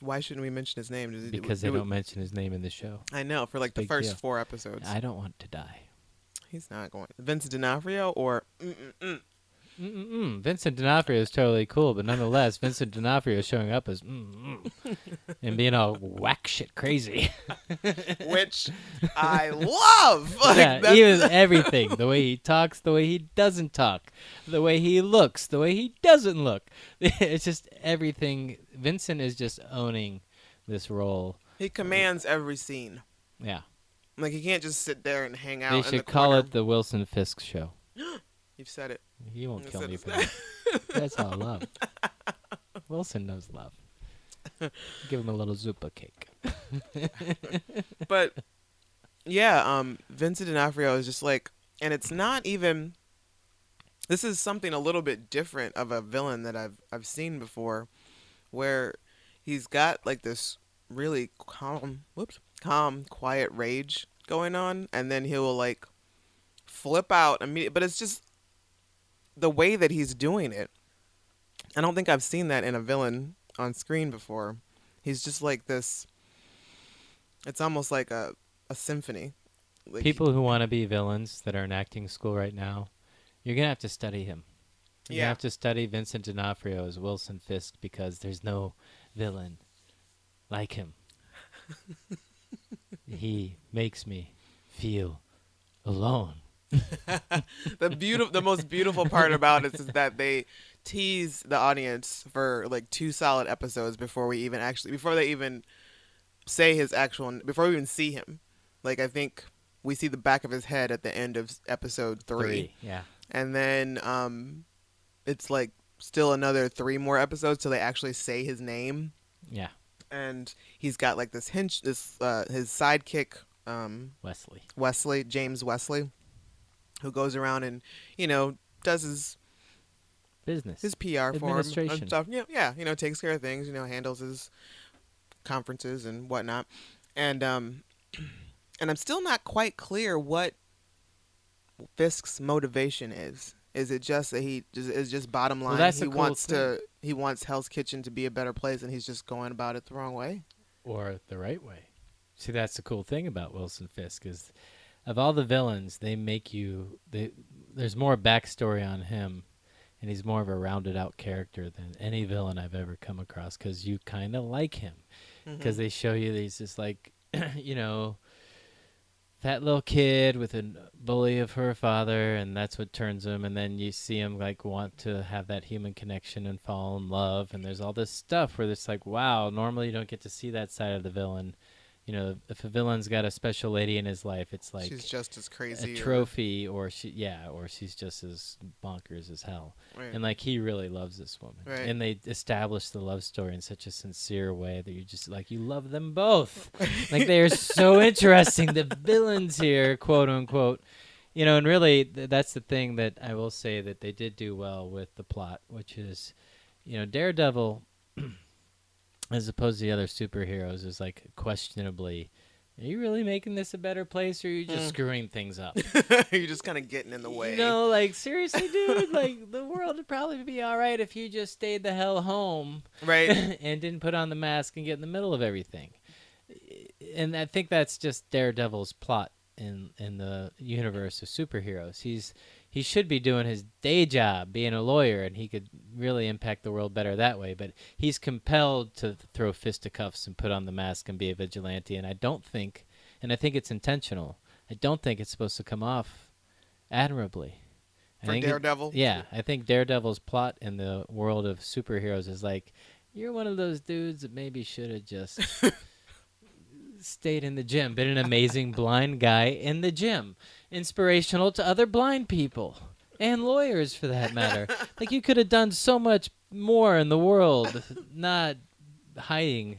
Speaker 1: Why shouldn't we mention his name? Does it-
Speaker 2: because
Speaker 1: do
Speaker 2: they
Speaker 1: we-
Speaker 2: don't mention his name in the show.
Speaker 1: I know for like the
Speaker 2: Big
Speaker 1: first
Speaker 2: deal.
Speaker 1: four episodes.
Speaker 2: I don't want to die.
Speaker 1: He's not going. Vince D'Onofrio or mm-mm-mm.
Speaker 2: Mm-mm-mm. Vincent D'Onofrio is totally cool, but nonetheless, Vincent D'Onofrio is showing up as mm-mm, and being all whack shit crazy.
Speaker 1: which I love. Like,
Speaker 2: yeah,
Speaker 1: that's-
Speaker 2: even everything. The way he talks, the way he doesn't talk, the way he looks, the way he doesn't look. It's just everything. Vincent is just owning this role.
Speaker 1: he commands every scene.
Speaker 2: Yeah.
Speaker 1: Like he can't just sit there and hang out.
Speaker 2: They
Speaker 1: in the
Speaker 2: should call
Speaker 1: corner.
Speaker 2: it the Wilson Fisk show.
Speaker 1: You've said it.
Speaker 2: He won't
Speaker 1: You
Speaker 2: kill me for that. That's all love. Wilson knows love. Give him a little Zupa cake.
Speaker 1: but yeah, um, Vincent D'Onofrio is just like, and it's not even. This is something a little bit different of a villain that I've I've seen before, where he's got like this really calm, whoops, calm, quiet rage going on, and then he'll like flip out immediately. But it's just the way that he's doing it. I don't think I've seen that in a villain on screen before. He's just like this. It's almost like a a symphony. Like,
Speaker 2: People who want to be villains that are in acting school right now, you're gonna have to study him. You
Speaker 1: Yeah.
Speaker 2: have to study Vincent D'Onofrio as Wilson Fisk because there's no villain like him. he makes me feel alone.
Speaker 1: the beautiful, the most beautiful part about it is that they tease the audience for like two solid episodes before we even actually before they even say his actual before we even see him. Like I think we see the back of his head at the end of episode three,
Speaker 2: Yeah.
Speaker 1: and then um, it's like still another three more episodes till they actually say his name.
Speaker 2: Yeah.
Speaker 1: And he's got like this hinge, this uh, his sidekick, um,
Speaker 2: Wesley.
Speaker 1: Wesley, James Wesley, who goes around and, you know, does his
Speaker 2: Business.
Speaker 1: his PR for him
Speaker 2: Administration.
Speaker 1: and stuff. Yeah, yeah, you know, takes care of things, you know, handles his conferences and whatnot. And um and I'm still not quite clear what Fisk's motivation is. Is it just that he is just bottom line?
Speaker 2: Well, that's
Speaker 1: he
Speaker 2: cool
Speaker 1: wants to he wants Hell's Kitchen to be a better place and he's just going about it the wrong way.
Speaker 2: or the right way. See, that's the cool thing about Wilson Fisk is, of all the villains, they make you. They, there's more backstory on him, and he's more of a rounded out character than any villain I've ever come across. Because you kind of like him,
Speaker 1: Mm-hmm.
Speaker 2: because they show you that he's just like, you know, fat little kid with a bully of her father, and that's what turns him. And then you see him like want to have that human connection and fall in love. And there's all this stuff where it's like, wow, normally you don't get to see that side of the villain. You know, if a villain's got a special lady in his life, it's like
Speaker 1: she's just as
Speaker 2: a
Speaker 1: crazy. or-
Speaker 2: trophy, or she, yeah, or she's just as bonkers as hell.
Speaker 1: right.
Speaker 2: And like he really loves this woman,
Speaker 1: Right.
Speaker 2: and they establish the love story in such a sincere way that you just like you love them both. like they are so interesting. The villains here, quote unquote, you know, and really th- that's the thing that I will say that they did do well with the plot, which is, you know, Daredevil, as opposed to the other superheroes, is like questionably. Are you really making this a better place, or are you just
Speaker 1: Mm.
Speaker 2: screwing things up?
Speaker 1: You're just kind of getting in the way.
Speaker 2: You know, like seriously, dude. like the world would probably be all right if you just stayed the hell home
Speaker 1: Right.
Speaker 2: and didn't put on the mask and get in the middle of everything. And I think that's just Daredevil's plot in in the universe of superheroes. He's he should be doing his day job, being a lawyer, and he could really impact the world better that way. But he's compelled to throw fisticuffs and put on the mask and be a vigilante. And I don't think, and I think it's intentional. I don't think it's supposed to come off admirably. I
Speaker 1: For
Speaker 2: think it-
Speaker 1: Daredevil.
Speaker 2: yeah, I think Daredevil's plot in the world of superheroes is like you're one of those dudes that maybe should have just stayed in the gym, been an amazing blind guy in the gym, inspirational to other blind people and lawyers for that matter. like you could have done so much more in the world, not hiding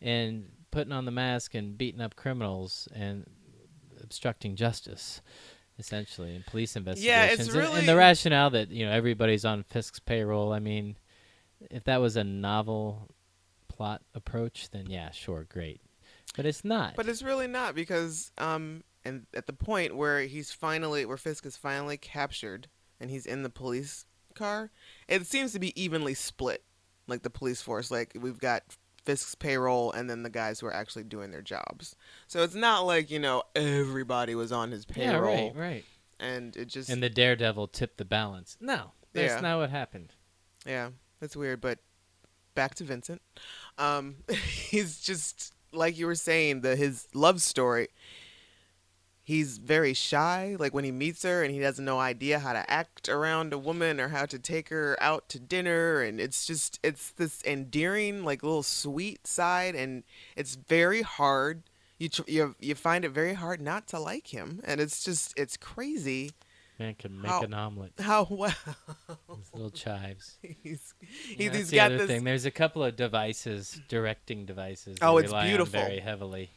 Speaker 2: and putting on the mask and beating up criminals and obstructing justice essentially in police investigations yeah,
Speaker 1: it's
Speaker 2: And- and, the rationale that you know everybody's on fisk's payroll i mean if that was a novel plot approach then yeah sure great. But it's not.
Speaker 1: But it's really not because um and at the point where he's finally where Fisk is finally captured and he's in the police car, it seems to be evenly split. Like the police force. Like we've got Fisk's payroll and then the guys who are actually doing their jobs. So it's not like, you know, everybody was on his
Speaker 2: yeah
Speaker 1: payroll
Speaker 2: right right
Speaker 1: and it just
Speaker 2: and the daredevil tipped the balance no that's
Speaker 1: Yeah.
Speaker 2: not what happened
Speaker 1: Yeah, that's weird. But back to Vincent. Um, he's just like you were saying the his love story. He's very shy. Like when he meets her, and he has no idea how to act around a woman or how to take her out to dinner, and it's just it's this endearing, like little sweet side, and it's very hard. You tr- you you find it very hard not to like him, and it's just it's crazy
Speaker 2: man can make
Speaker 1: How-
Speaker 2: an omelet
Speaker 1: how well
Speaker 2: These little chives
Speaker 1: he's
Speaker 2: Yeah,
Speaker 1: he's
Speaker 2: the
Speaker 1: got
Speaker 2: other
Speaker 1: this.
Speaker 2: thing. There's a couple of devices, directing devices.
Speaker 1: Oh, it's beautiful.
Speaker 2: very heavily.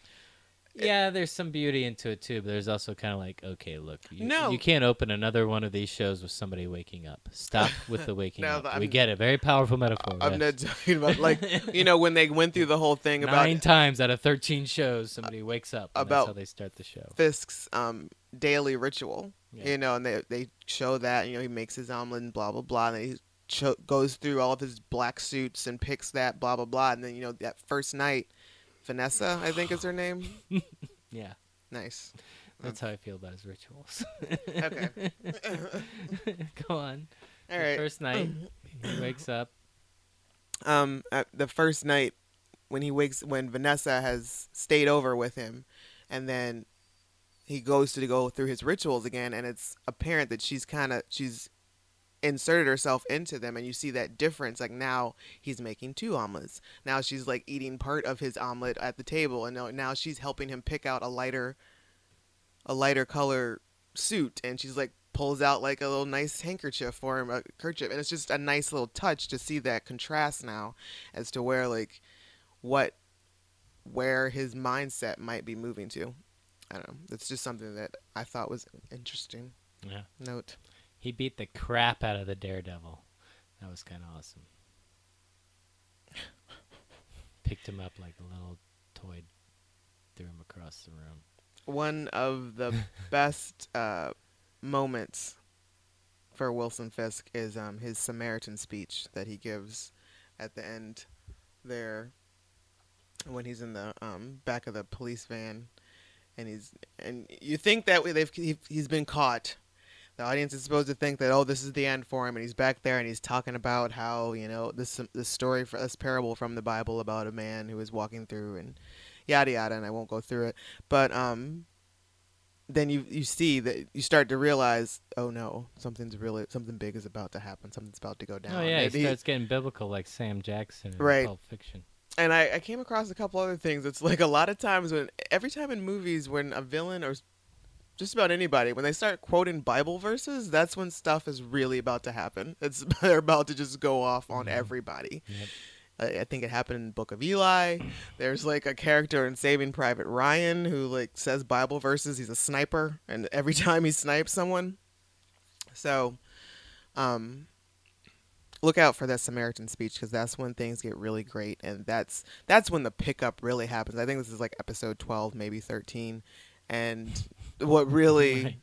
Speaker 2: Yeah, there's some beauty into it too, but there's also kind of like, okay, look, you,
Speaker 1: No.
Speaker 2: you can't open another one of these shows with somebody waking up. Stop with the waking
Speaker 1: No,
Speaker 2: up. we get it. Very powerful metaphor.
Speaker 1: I'm
Speaker 2: yes.
Speaker 1: not talking about like you know when they went through the whole thing about
Speaker 2: Nine times out of thirteen shows, somebody wakes up.
Speaker 1: About-
Speaker 2: that's how they start the show.
Speaker 1: Fisk's um, daily ritual.
Speaker 2: Yeah.
Speaker 1: You know, and they they show that you know he makes his omelet and blah blah blah, and he cho- goes through all of his black suits and picks that blah blah blah, and then you know that first night, Vanessa I think is her name.
Speaker 2: Yeah,
Speaker 1: Nice.
Speaker 2: that's how I feel about his rituals.
Speaker 1: Okay.
Speaker 2: Go on.
Speaker 1: All right. The.
Speaker 2: First night, he wakes up.
Speaker 1: um at the first night when he wakes when Vanessa has stayed over with him and then he goes to go through his rituals again and it's apparent that she's kind of she's inserted herself into them and you see that difference like now he's making two omelets. Now she's like eating part of his omelet at the table and now- now she's helping him pick out a lighter a lighter color suit and she's like pulls out like a little nice handkerchief for him a kerchief and it's just a nice little touch to see that contrast now as to where like what where his mindset might be moving to. I don't know. It's just something that i thought was interesting.
Speaker 2: Yeah.
Speaker 1: note
Speaker 2: He beat the crap out of the daredevil. That was kind of awesome. Picked him up like a little toy, threw him across the room.
Speaker 1: one of the best uh, moments for Wilson Fisk is um, his Samaritan speech that he gives at the end there when he's in the um, back of the police van and he's and you think that way they've he, he's been caught the audience is supposed to think that oh this is the end for him and he's back there and he's talking about how you know this this story for this parable from the bible about a man who is walking through and yada yada and i won't go through it but um then you you see that you start to realize oh no something's really something big is about to happen something's about to go down
Speaker 2: oh yeah,
Speaker 1: And
Speaker 2: he starts getting biblical like Sam Jackson in
Speaker 1: Right.
Speaker 2: Pulp Fiction.
Speaker 1: and I, I came across a couple other things. It's like a lot of times when every time in movies when a villain or just about anybody when they start quoting Bible verses, that's when stuff is really about to happen. It's they're about to just go off on
Speaker 2: Mhm.
Speaker 1: everybody.
Speaker 2: Yep.
Speaker 1: I, I think it happened in Book of Eli. There's like a character in Saving Private Ryan who like says Bible verses. He's a sniper, and every time he snipes someone, so um, look out for that Samaritan speech because that's when things get really great, and that's that's when the pickup really happens. I think this is like episode twelve, maybe thirteen, and what really
Speaker 2: Right.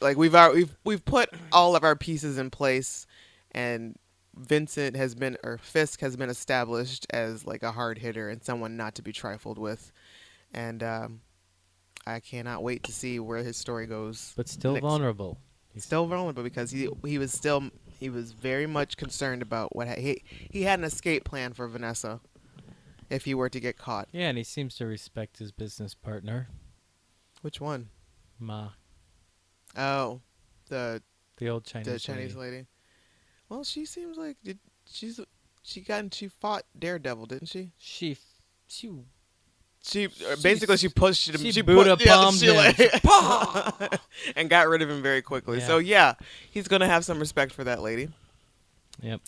Speaker 1: like we've our, we've we've put all of our pieces in place, and Vincent has been or Fisk has been established as like a hard hitter and someone not to be trifled with, and um, I cannot wait to see where his story goes.
Speaker 2: But still
Speaker 1: next.
Speaker 2: vulnerable.
Speaker 1: He's still vulnerable because he he was still he was very much concerned about what ha- he he had an escape plan for Vanessa if he were to get caught.
Speaker 2: Yeah, and he seems to respect his business partner,
Speaker 1: Which one?
Speaker 2: Ma,
Speaker 1: Oh, the
Speaker 2: the old Chinese.
Speaker 1: the Chinese
Speaker 2: lady.
Speaker 1: lady. Well, she seems like did she's she got she fought Daredevil, didn't she?
Speaker 2: She, she.
Speaker 1: She uh,
Speaker 2: She
Speaker 1: basically she pushed him.
Speaker 2: she
Speaker 1: She,
Speaker 2: Buddha
Speaker 1: put, yeah,
Speaker 2: palmed
Speaker 1: she
Speaker 2: him.
Speaker 1: like- and got rid of him very quickly.
Speaker 2: Yeah.
Speaker 1: So yeah, he's gonna have some respect for that lady.
Speaker 2: Yep.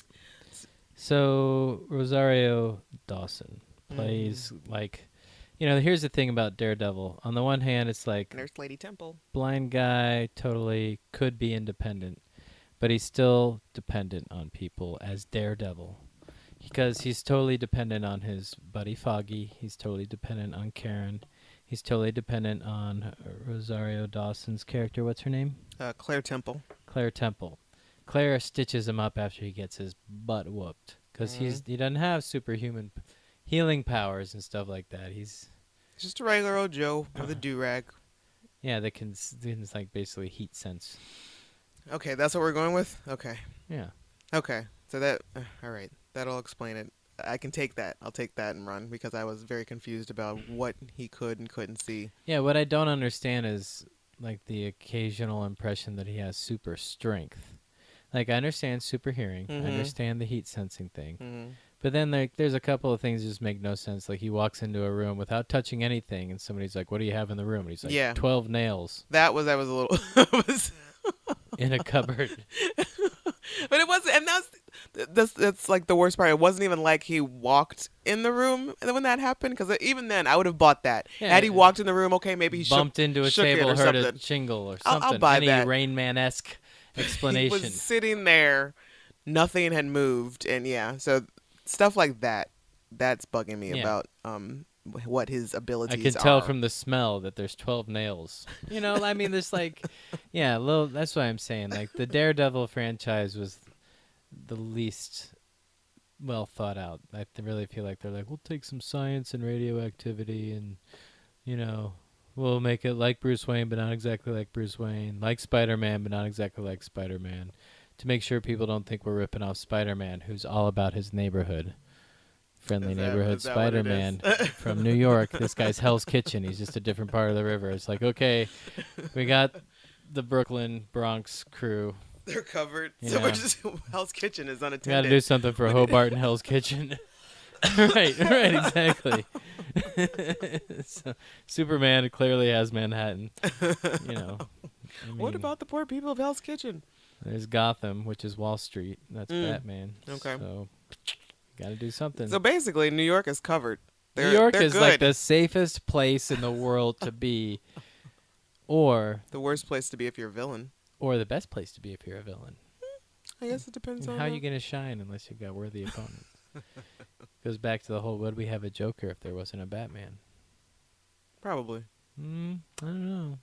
Speaker 2: So Rosario Dawson plays
Speaker 1: Mm.
Speaker 2: like, you know. Here's the thing about Daredevil. On the one hand, it's like
Speaker 1: Nurse Lady Temple.
Speaker 2: blind guy, totally could be independent, but he's still dependent on people as Daredevil. Because he's totally dependent on his buddy Foggy. He's totally dependent on Karen. He's totally dependent on Rosario Dawson's character. What's her name?
Speaker 1: Uh, Claire Temple.
Speaker 2: Claire Temple. Claire stitches him up after he gets his butt whooped because he's he doesn't have superhuman healing powers and stuff like that. He's
Speaker 1: just a regular old Joe with a do rag.
Speaker 2: yeah, that can s- can like basically heat sense.
Speaker 1: Okay, that's what we're going with. Okay,
Speaker 2: Yeah.
Speaker 1: okay. So that uh, all right. That'll explain it. I can take that. I'll take that and run because I was very confused about what he could and couldn't see.
Speaker 2: Yeah, what I don't understand is like the occasional impression that he has super strength. Like I understand super hearing,
Speaker 1: Mhm.
Speaker 2: I understand the heat sensing thing,
Speaker 1: Mm.
Speaker 2: But then like there's a couple of things that just make no sense. Like he walks into a room without touching anything, and somebody's like, "What do you have in the room?" And he's like,
Speaker 1: Yeah.
Speaker 2: twelve nails
Speaker 1: That was I was a little. was,
Speaker 2: in a cupboard."
Speaker 1: but it wasn't, and that's that's that's like the worst part. It wasn't even like he walked in the room when that happened. Because even then, I would have bought that.
Speaker 2: Yeah,
Speaker 1: Had he
Speaker 2: yeah.
Speaker 1: walked in the room, okay, maybe he
Speaker 2: bumped
Speaker 1: shook,
Speaker 2: into a
Speaker 1: shook
Speaker 2: table,
Speaker 1: or
Speaker 2: heard a
Speaker 1: something.
Speaker 2: shingle or
Speaker 1: I'll- I'll
Speaker 2: something.
Speaker 1: buy
Speaker 2: Any
Speaker 1: that.
Speaker 2: Rain Man esque explanation.
Speaker 1: He was sitting there, nothing had moved, and yeah, so stuff like that. That's bugging me
Speaker 2: Yeah.
Speaker 1: about um what his abilities.
Speaker 2: I can tell
Speaker 1: are.
Speaker 2: from the smell that there's 12 nails. You know, I mean, there's like, yeah, little. That's what I'm saying. Like the Daredevil franchise was the least well thought out. I really feel like they're like, we'll take some science and radioactivity, and you know, we'll make it like Bruce Wayne, but not exactly like Bruce Wayne, like Spider-Man, but not exactly like Spider-Man, to make sure people don't think we're ripping off Spider-Man, who's all about his neighborhood. Friendly
Speaker 1: that-
Speaker 2: neighborhood
Speaker 1: is that what it
Speaker 2: Spider-Man from New York. This guy's Hell's Kitchen. He's just a different part of the river. It's like, okay, we got the Brooklyn Bronx crew.
Speaker 1: They're covered. So
Speaker 2: Yeah.
Speaker 1: we're just Hell's Kitchen is
Speaker 2: We got to do something for Hobart and Hell's Kitchen. right, right, exactly. so, Superman clearly has Manhattan. You know. I
Speaker 1: what about the poor people of Hell's Kitchen?
Speaker 2: There's Gotham, which is Wall Street. That's
Speaker 1: Mm.
Speaker 2: Batman.
Speaker 1: Okay.
Speaker 2: So, got to do something.
Speaker 1: So basically, New York is covered. They're,
Speaker 2: New York is
Speaker 1: good.
Speaker 2: like the safest place in the world to be, or
Speaker 1: the worst place to be if you're a villain.
Speaker 2: or the best place to be if you're a villain.
Speaker 1: I guess it depends
Speaker 2: And
Speaker 1: on
Speaker 2: how
Speaker 1: the-
Speaker 2: you gonna shine unless you've got worthy opponents? Goes back to the whole would we have a Joker if there wasn't a Batman?
Speaker 1: Probably.
Speaker 2: Mm, I don't know.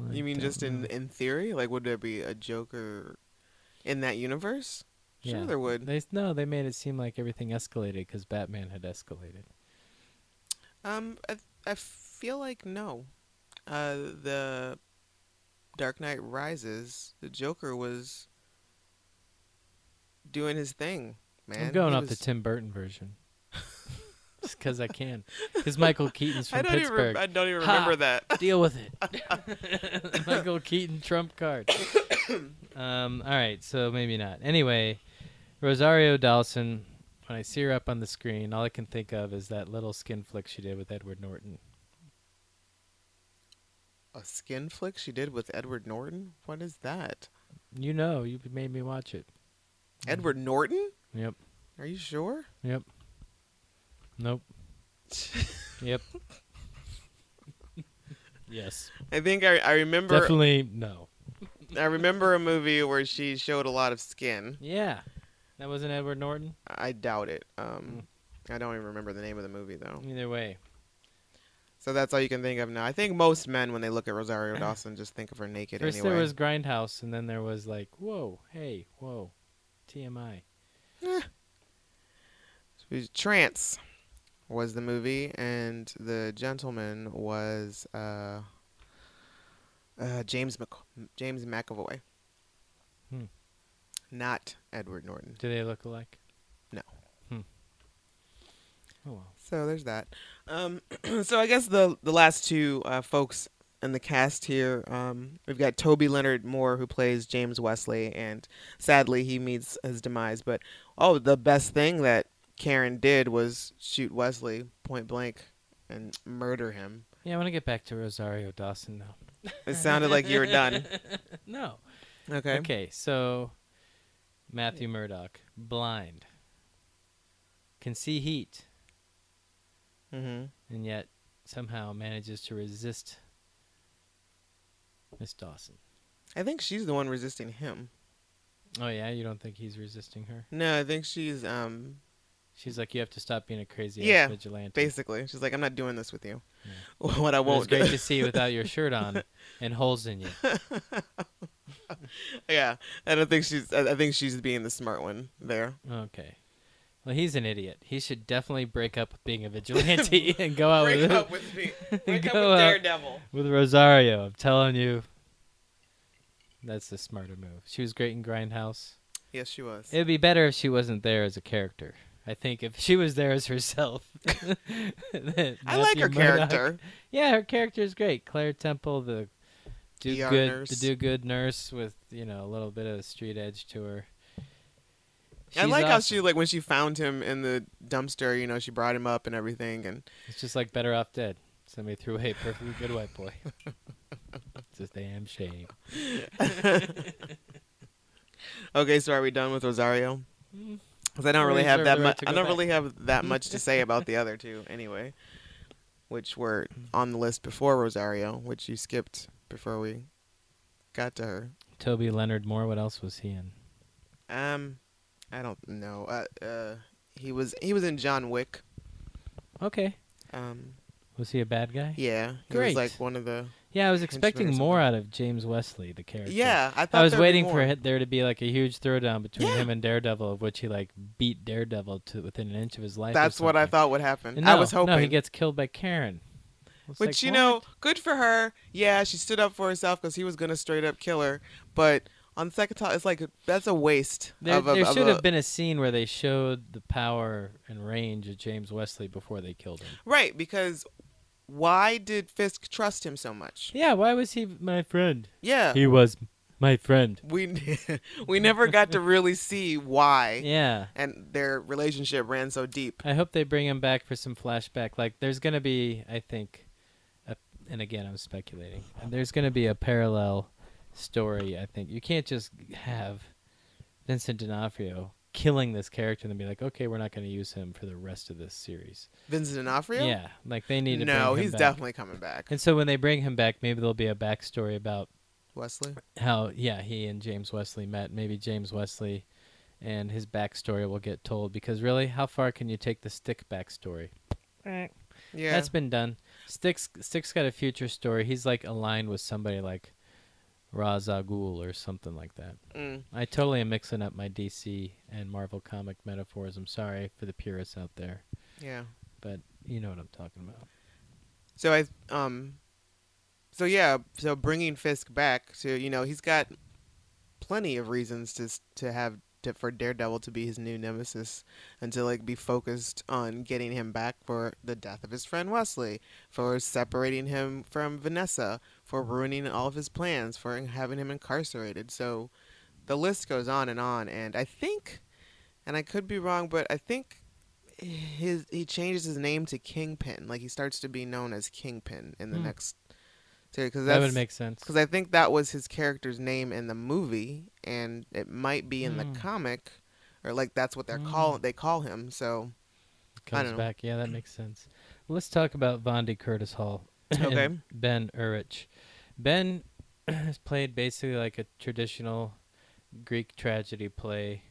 Speaker 2: I
Speaker 1: you mean just in
Speaker 2: know.
Speaker 1: in theory? Like, would there be a Joker in that universe? Sure,
Speaker 2: Yeah.
Speaker 1: there would.
Speaker 2: They no, they made it seem like everything escalated because Batman had escalated.
Speaker 1: Um, I I feel like no. Uh, the Dark Knight Rises, the Joker was doing his thing, man.
Speaker 2: I'm going
Speaker 1: He
Speaker 2: off the Tim Burton version, just because I can. Because Michael Keaton's
Speaker 1: I
Speaker 2: from
Speaker 1: don't.
Speaker 2: Pittsburgh.
Speaker 1: Re- I don't even
Speaker 2: Ha!
Speaker 1: remember that.
Speaker 2: Deal with it. Michael Keaton trump card. um, all right, so maybe not. Anyway, Rosario Dawson, when I see her up on the screen, all I can think of is that little skin flick she did with Edward Norton.
Speaker 1: A skin flick she did with Edward Norton? What is that?
Speaker 2: You know, you made me watch it.
Speaker 1: Edward Norton?
Speaker 2: Yep.
Speaker 1: Are you sure?
Speaker 2: Yep. Nope. yep. yes.
Speaker 1: I think I, I remember
Speaker 2: Definitely no.
Speaker 1: I remember a movie where she showed a lot of skin.
Speaker 2: Yeah. That wasn't Edward Norton?
Speaker 1: I doubt it. Um, I don't even remember the name of the movie though.
Speaker 2: Either way.
Speaker 1: So that's all you can think of now. I think most men, when they look at Rosario Dawson, just think of her naked
Speaker 2: First
Speaker 1: anyway.
Speaker 2: there was Grindhouse, and then there was like, whoa, hey, whoa, TMI.
Speaker 1: Trance was the movie, and the gentleman was uh, uh, James Mc- James McAvoy,
Speaker 2: Hmm.
Speaker 1: not Edward Norton.
Speaker 2: Do they look alike?
Speaker 1: No.
Speaker 2: Hmm. Oh well.
Speaker 1: So there's that. Um, so I guess the the last two uh, folks in the cast here, um, we've got Toby Leonard Moore who plays James Wesley, and sadly he meets his demise. But oh, the best thing that Karen did was shoot Wesley point blank and murder him.
Speaker 2: Yeah, I want to get back to Rosario Dawson now.
Speaker 1: It sounded like you were done.
Speaker 2: no.
Speaker 1: Okay.
Speaker 2: Okay, so Matthew Murdock, blind, can see heat,
Speaker 1: hmm
Speaker 2: and yet somehow manages to resist Miss Dawson.
Speaker 1: I think she's the one resisting him.
Speaker 2: Oh yeah, you don't think he's resisting her?
Speaker 1: No, I think she's um
Speaker 2: She's like, you have to stop being a crazy
Speaker 1: Yeah,
Speaker 2: ass vigilante.
Speaker 1: basically she's like I'm not doing this with you.
Speaker 2: Yeah.
Speaker 1: what I won't
Speaker 2: It's
Speaker 1: great
Speaker 2: to see you without your shirt on and holes in you.
Speaker 1: yeah, I don't think she's. I think she's being the smart one there.
Speaker 2: Okay. Well, he's an idiot. He should definitely break up with being a vigilante and go out with.
Speaker 1: Break
Speaker 2: with
Speaker 1: up with me. Break up with. Daredevil.
Speaker 2: with Rosario. I'm telling you, that's the smarter move. She was great in Grindhouse.
Speaker 1: Yes, she was.
Speaker 2: It'd be better if she wasn't there as a character. I think if she was there as herself.
Speaker 1: I like her character.
Speaker 2: Yeah, her character is great. Claire Temple, the do
Speaker 1: ER
Speaker 2: good,
Speaker 1: nurse.
Speaker 2: the do good nurse with you know a little bit of street edge to her.
Speaker 1: I
Speaker 2: She's
Speaker 1: like how she like when she found him in the dumpster. You know, she brought him up and everything. And
Speaker 2: It's just like better off dead. Somebody threw a perfectly good white boy. it's a damn shame.
Speaker 1: okay, so are we done with Rosario?
Speaker 2: Mm.
Speaker 1: Because I don't really have that much.
Speaker 2: to
Speaker 1: I don't really have that much to say about the other two anyway, which were on the list before Rosario, which you skipped before we got to her.
Speaker 2: Toby Leonard Moore. What else was he in?
Speaker 1: Um, I don't know. Uh, uh, he was he was in John Wick.
Speaker 2: Okay.
Speaker 1: Um,
Speaker 2: Was he a bad guy?
Speaker 1: yeah, he
Speaker 2: Great.
Speaker 1: was like one of the.
Speaker 2: Yeah, I was expecting more out of James Wesley, the character.
Speaker 1: Yeah, I thought
Speaker 2: I was waiting for it, there to be like a huge throwdown between
Speaker 1: Yeah.
Speaker 2: him and Daredevil, of which he like beat Daredevil to within an inch of his life.
Speaker 1: That's what I thought would happen.
Speaker 2: And
Speaker 1: I was hoping.
Speaker 2: No, he gets killed by Karen.
Speaker 1: Which
Speaker 2: like,
Speaker 1: you know, good for her. Yeah, she stood up for herself because he was gonna straight up kill her. But on second thought, it's like that's a waste.
Speaker 2: There,
Speaker 1: of a,
Speaker 2: there should
Speaker 1: a-
Speaker 2: have been a scene where they showed the power and range of James Wesley before they killed him.
Speaker 1: right because why did Fisk trust him so much?
Speaker 2: Yeah, why was he my friend?
Speaker 1: Yeah,
Speaker 2: He was my friend.
Speaker 1: we we never got to really see why,
Speaker 2: Yeah.
Speaker 1: and their relationship ran so deep.
Speaker 2: I hope they bring him back for some flashback. Like, there's gonna be, I think, a, and again, I'm speculating. There's gonna be a parallel story. I think you can't just have Vincent D'Onofrio killing this character and then be like, okay, we're not gonna use him for the rest of this series.
Speaker 1: Vincent D'Onofrio?
Speaker 2: Yeah, like they need to.
Speaker 1: no,
Speaker 2: bring him
Speaker 1: he's
Speaker 2: back.
Speaker 1: definitely coming back.
Speaker 2: And so when they bring him back, maybe there'll be a backstory about
Speaker 1: Wesley.
Speaker 2: how, yeah, he and James Wesley met. Maybe James Wesley and his backstory will get told. Because really, how far can you take the stick backstory? Right.
Speaker 1: Yeah,
Speaker 2: That's been done. Sticks Sticks got a future story. He's like aligned with somebody like Ghul or something like that.
Speaker 1: Mm.
Speaker 2: I totally am mixing up my DC and Marvel comic metaphors. I'm sorry for the purists out there,
Speaker 1: yeah.
Speaker 2: but you know what I'm talking about.
Speaker 1: So I um so yeah, so bringing Fisk back to you know, he's got plenty of reasons to to have to, for Daredevil to be his new nemesis and to like be focused on getting him back for the death of his friend Wesley, for separating him from Vanessa, for ruining all of his plans, for having him incarcerated. So the list goes on and on and I think and I could be wrong, but I think his he changes his name to Kingpin. Like he starts to be known as Kingpin in the
Speaker 2: Hmm.
Speaker 1: next series because
Speaker 2: That would make sense.
Speaker 1: because I think that was his character's name in the movie, and it might be in
Speaker 2: Hmm.
Speaker 1: the comic, or like that's what they're
Speaker 2: Hmm.
Speaker 1: call they call him. So
Speaker 2: Comes
Speaker 1: don't know.
Speaker 2: back. Yeah, that makes sense. Let's talk about Vondie Curtis-Hall.
Speaker 1: Okay.
Speaker 2: Ben Urich. Ben has played basically like a traditional Greek tragedy play.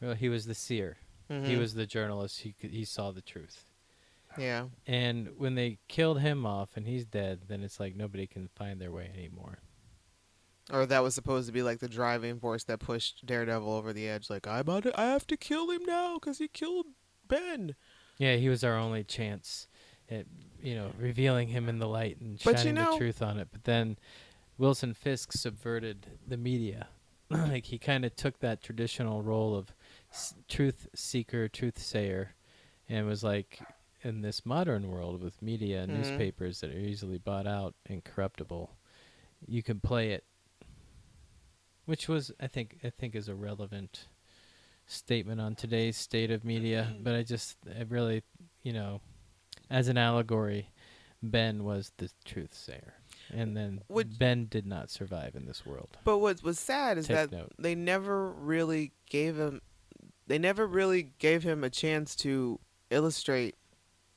Speaker 2: Well, he was the seer. He
Speaker 1: mhm.
Speaker 2: was the journalist. He he saw the truth.
Speaker 1: yeah.
Speaker 2: And when they killed him off and he's dead, then it's like nobody can find their way anymore.
Speaker 1: Or that was supposed to be like the driving force that pushed Daredevil over the edge. Like I about to, I have to kill him now because he killed Ben.
Speaker 2: Yeah, he was our only chance at you know revealing him in the light and
Speaker 1: But you
Speaker 2: shining
Speaker 1: know-
Speaker 2: the truth on it. But then Wilson Fisk subverted the media. like he kind of took that traditional role of s- truth seeker, truth sayer, and was like in this modern world with media and
Speaker 1: Mhm.
Speaker 2: newspapers that are easily bought out and corruptible, you can play it. Which was, I think, I think is a relevant statement on today's state of media. But I just, I really, you know, as an allegory, Ben was the truth sayer, and then
Speaker 1: Would-
Speaker 2: Ben did not survive in this world.
Speaker 1: But what was sad is
Speaker 2: Take
Speaker 1: that
Speaker 2: note.
Speaker 1: they never really gave him they never really gave him a chance to illustrate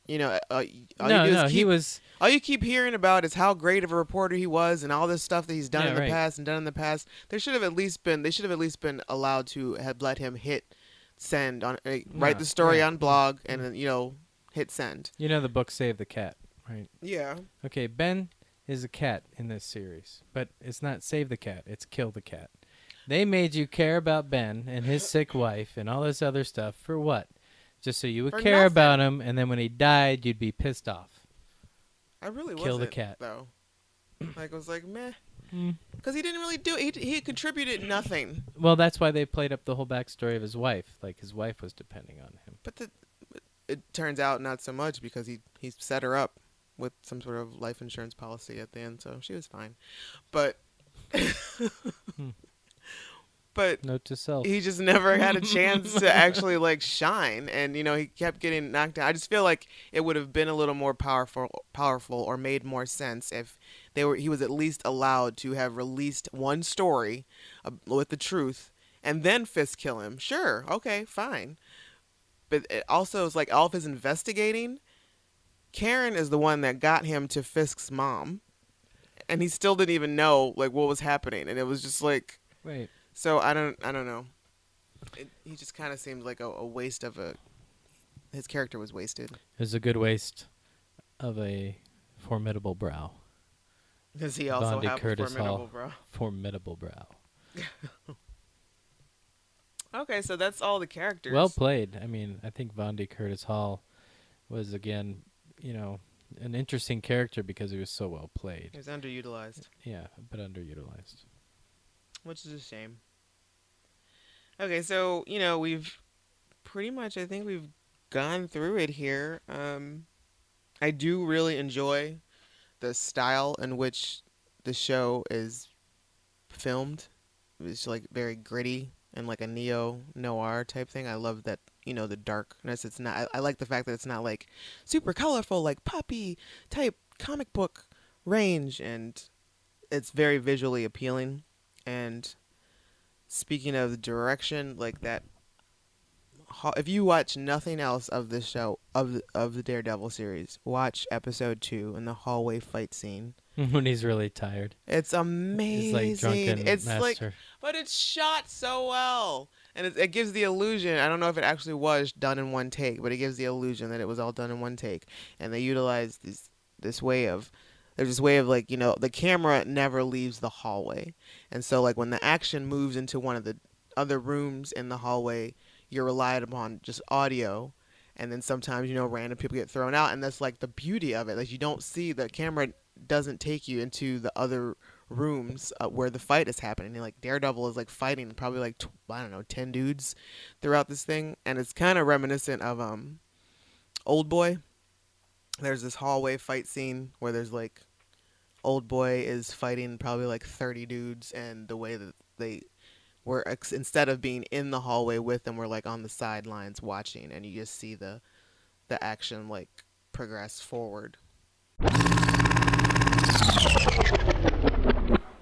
Speaker 1: you know uh, all
Speaker 2: no,
Speaker 1: you do
Speaker 2: no,
Speaker 1: is
Speaker 2: he
Speaker 1: keep,
Speaker 2: was.
Speaker 1: all you keep hearing about is how great of a reporter he was and all this stuff that he's done
Speaker 2: Yeah,
Speaker 1: in the
Speaker 2: right.
Speaker 1: past and done in the past there should have at least been they should have at least been allowed to have let him hit send on uh, write the story on blog and you know hit send
Speaker 2: You know the book Save the Cat, right?
Speaker 1: yeah
Speaker 2: Okay, Ben is a cat in this series, but it's not save the cat, it's kill the cat. They made you care about Ben and his sick wife and all this other stuff for what? Just so you would
Speaker 1: For
Speaker 2: care
Speaker 1: nothing.
Speaker 2: about him, and then when he died, you'd be pissed off.
Speaker 1: i really
Speaker 2: Kill the
Speaker 1: wasn't
Speaker 2: cat.
Speaker 1: though like i was like meh
Speaker 2: Mm.
Speaker 1: because he didn't really do he, he contributed nothing
Speaker 2: Well, that's why they played up the whole backstory of his wife. Like his wife was depending on him.
Speaker 1: But the, it turns out not so much because he he set her up with some sort of life insurance policy at the end, so she was fine. But but
Speaker 2: Note to self.
Speaker 1: he just never had a chance to actually like shine, and you know he kept getting knocked down. I just feel like it would have been a little more powerful, powerful, or made more sense if they were he was at least allowed to have released one story uh, with the truth, and then Fisk kill him. Sure, okay, fine. But it also is like Alf is investigating. Karen is the one that got him to Fisk's mom, and he still didn't even know like what was happening, and it was just like.
Speaker 2: Wait,
Speaker 1: So I don't I don't know. It, he just kind of seemed like a, a waste of a. His character was wasted
Speaker 2: it was a good waste of a formidable brow.
Speaker 1: because he also
Speaker 2: Vondie
Speaker 1: had
Speaker 2: Curtis
Speaker 1: a formidable
Speaker 2: Hall.
Speaker 1: bro.
Speaker 2: Formidable brow.
Speaker 1: Okay, so that's all the characters.
Speaker 2: Well played. I mean, I think Vondie Curtis-Hall was again, you know, an interesting character because he was so well played.
Speaker 1: he was underutilized,
Speaker 2: Yeah, but underutilized.
Speaker 1: which is a shame. Okay, so you know we've pretty much I think we've gone through it here. Um, I do really enjoy the style in which the show is filmed. It's like very gritty and like a neo noir type thing. I love that you know the darkness. It's not. I, I like the fact that it's not like super colorful like puppy type comic book range, and it's very visually appealing. And speaking of direction, like that. If you watch nothing else of this show of of the Daredevil series, watch episode two in the hallway fight scene.
Speaker 2: when he's really tired.
Speaker 1: It's amazing.
Speaker 2: He's like
Speaker 1: it's
Speaker 2: master.
Speaker 1: like but it's shot so well, and it, it gives the illusion. I don't know if it actually was done in one take, but it gives the illusion that it was all done in one take. And they utilized this this way of there's this way of like you know the camera never leaves the hallway, and so like when the action moves into one of the other rooms in the hallway, you're relied upon just audio. And then sometimes you know random people get thrown out, and that's like the beauty of it. Like you don't see the camera doesn't take you into the other rooms uh, where the fight is happening. And, like Daredevil is like fighting probably like tw- I don't know ten dudes throughout this thing, and it's kind of reminiscent of um, Old Boy. There's this hallway fight scene where there's like Old Boy is fighting probably like thirty dudes, and the way that they we're ex- instead of being in the hallway with them, we're like on the sidelines watching, and you just see the the action like progress forward.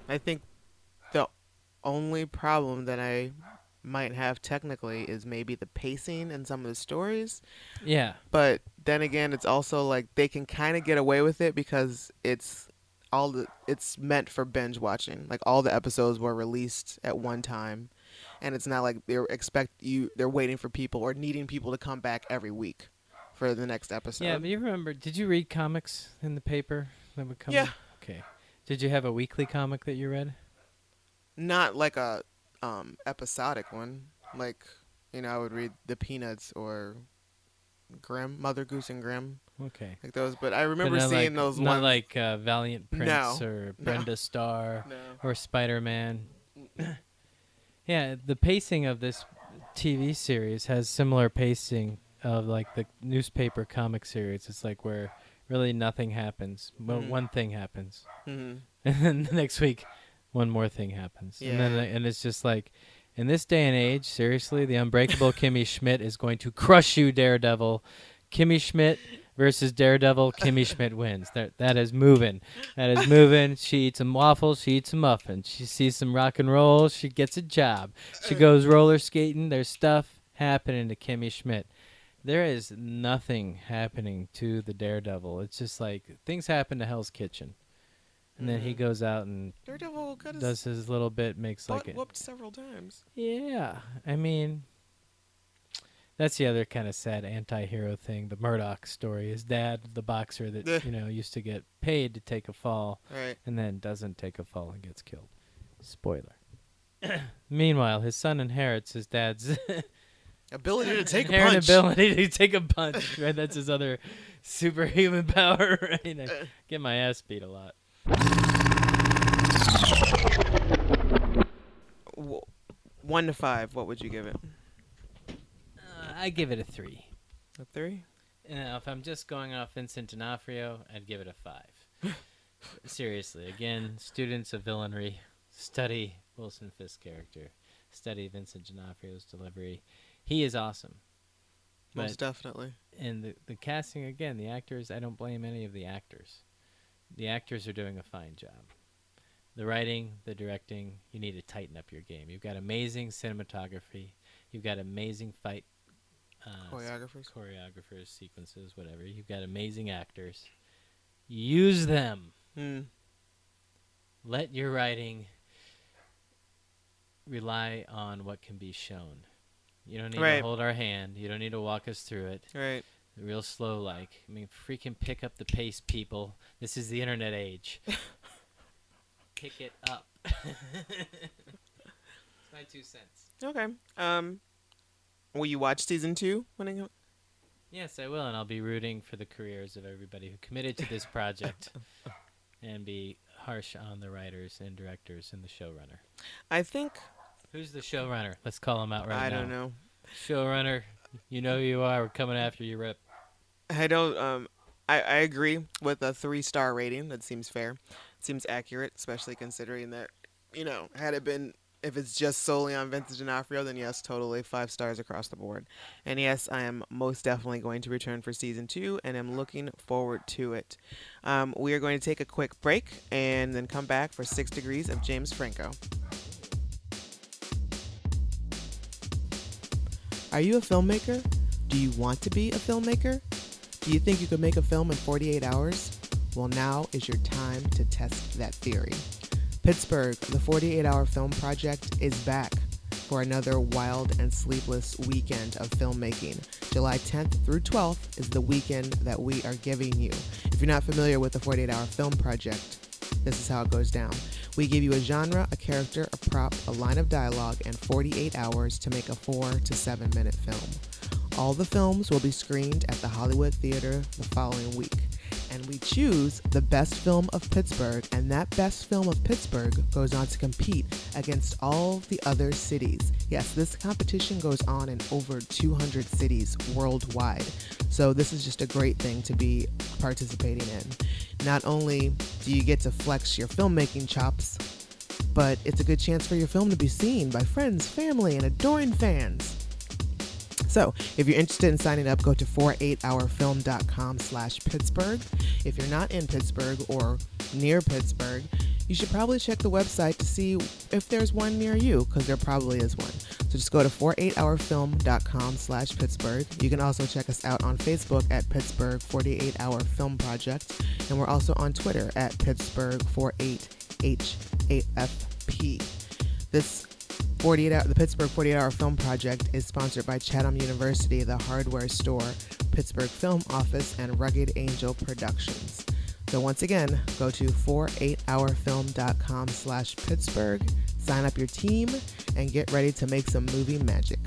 Speaker 1: I think the only problem that I might have technically is maybe the pacing in some of the stories.
Speaker 2: Yeah.
Speaker 1: But then again, it's also like they can kind of get away with it because it's all the it's meant for binge watching. Like all the episodes were released at one time, and it's not like they're expect you they're waiting for people or needing people to come back every week for the next episode.
Speaker 2: Yeah, but you remember? Did you read comics in the paper that would come?
Speaker 1: Yeah.
Speaker 2: Okay. Did you have a weekly comic that you read?
Speaker 1: not like a um episodic one. Like you know, I would read the Peanuts or Grimm, Mother Goose and Grimm,
Speaker 2: Okay.
Speaker 1: like those. But I remember
Speaker 2: not
Speaker 1: seeing
Speaker 2: like,
Speaker 1: those
Speaker 2: Not
Speaker 1: ones.
Speaker 2: like uh, Valiant Prince
Speaker 1: No.
Speaker 2: or
Speaker 1: No.
Speaker 2: Brenda Starr
Speaker 1: no.
Speaker 2: or Spider Man. yeah, the pacing of this TV series has similar pacing of like the newspaper comic series. It's like where really nothing happens. Well,
Speaker 1: Mhm.
Speaker 2: one thing happens,
Speaker 1: hmm
Speaker 2: and then the next week, one more thing happens, and then and it's just like. In this day and age, seriously, the unbreakable Kimmy Schmidt is going to crush you, Daredevil. Kimmy Schmidt versus Daredevil. Kimmy Schmidt wins. That that is moving. That is moving. She eats some waffles. She eats a muffin. She sees some rock and roll. She gets a job. She goes roller skating. There's stuff happening to Kimmy Schmidt. There is nothing happening to the Daredevil. It's just like things happen to Hell's Kitchen, and then he
Speaker 1: Mhm.
Speaker 2: goes out and
Speaker 1: Daredevil his
Speaker 2: does his little bit, makes like it.
Speaker 1: whooped several times.
Speaker 2: Yeah, I mean, that's the other kind of sad anti-hero thing. The Murdock story. His dad, the boxer that you know used to get paid to take a fall,
Speaker 1: Right.
Speaker 2: and then doesn't take a fall and gets killed. Spoiler. Meanwhile, his son inherits his dad's
Speaker 1: Ability to take a punch.
Speaker 2: ability to take a punch. Right, that's his other superhuman power. Right, I get my ass beat a lot.
Speaker 1: One to five, what would you give it?
Speaker 2: Uh, I give it a three.
Speaker 1: A three.
Speaker 2: Now, if I'm just going off Vincent D'Onofrio, I'd give it a five. Seriously, again, students of villainry, study Wilson Fisk's character, study Vincent D'Onofrio's delivery. He is awesome.
Speaker 1: Most
Speaker 2: But
Speaker 1: definitely.
Speaker 2: and the the casting again, the actors, I don't blame any of the actors. The actors are doing a fine job. The writing, the directing, you need to tighten up your game. You've got amazing cinematography. You've got amazing fight uh,
Speaker 1: Choreographers.
Speaker 2: choreographers, sequences, whatever. You've got amazing actors. Use them.
Speaker 1: Hmm.
Speaker 2: Let your writing rely on what can be shown. You don't need
Speaker 1: Right.
Speaker 2: to hold our hand. You don't need to walk us through it.
Speaker 1: Right.
Speaker 2: Real slow like. I mean, freaking pick up the pace, people. This is the internet age. pick it up. It's my two cents.
Speaker 1: Okay. Um, will you watch season two when it?
Speaker 2: Yes, I will, and I'll be rooting for the careers of everybody who committed to this project, and be harsh on the writers and directors and the showrunner.
Speaker 1: I think
Speaker 2: Who's the showrunner? Let's call him out right
Speaker 1: I
Speaker 2: now.
Speaker 1: I don't know.
Speaker 2: Showrunner, you know who you are. We're coming after you, Rip.
Speaker 1: I don't. Um, I I agree with a three star rating. That seems fair. Seems accurate, especially considering that you know had it been if it's just solely on Vincent D'Onofrio, then yes, totally five stars across the board. And yes, I am most definitely going to return for season two, and am looking forward to it. Um, we are going to take a quick break and then come back for Six Degrees of James Franco. Are you a filmmaker? Do you want to be a filmmaker? Do you think you could make a film in 48 hours? Well, now is your time to test that theory. Pittsburgh, the 48 hour film project, is back for another wild and sleepless weekend of filmmaking. July 10th through 12th is the weekend that we are giving you. If you're not familiar with the 48 hour film project, this is how it goes down. We give you a genre, a character, a prop, a line of dialogue, and 48 hours to make a four to seven minute film. All the films will be screened at the Hollywood Theater the following week. We choose the best film of Pittsburgh, and that best film of Pittsburgh goes on to compete against all the other cities. Yes, this competition goes on in over 200 cities worldwide. So, this is just a great thing to be participating in. Not only do you get to flex your filmmaking chops, but it's a good chance for your film to be seen by friends, family, and adoring fans. So, if you're interested in signing up, go to 48hourfilm.com slash Pittsburgh. If you're not in Pittsburgh or near Pittsburgh, you should probably check the website to see if there's one near you, because there probably is one. So just go to 48hourfilm.com slash Pittsburgh. You can also check us out on Facebook at Pittsburgh 48 Hour Film Project, and we're also on Twitter at Pittsburgh 48HAFP. This 48 hour, the Pittsburgh 48 Hour Film Project is sponsored by Chatham University, the hardware store, Pittsburgh Film Office, and Rugged Angel Productions. So once again, go to 48hourfilm.com slash Pittsburgh, sign up your team, and get ready to make some movie magic.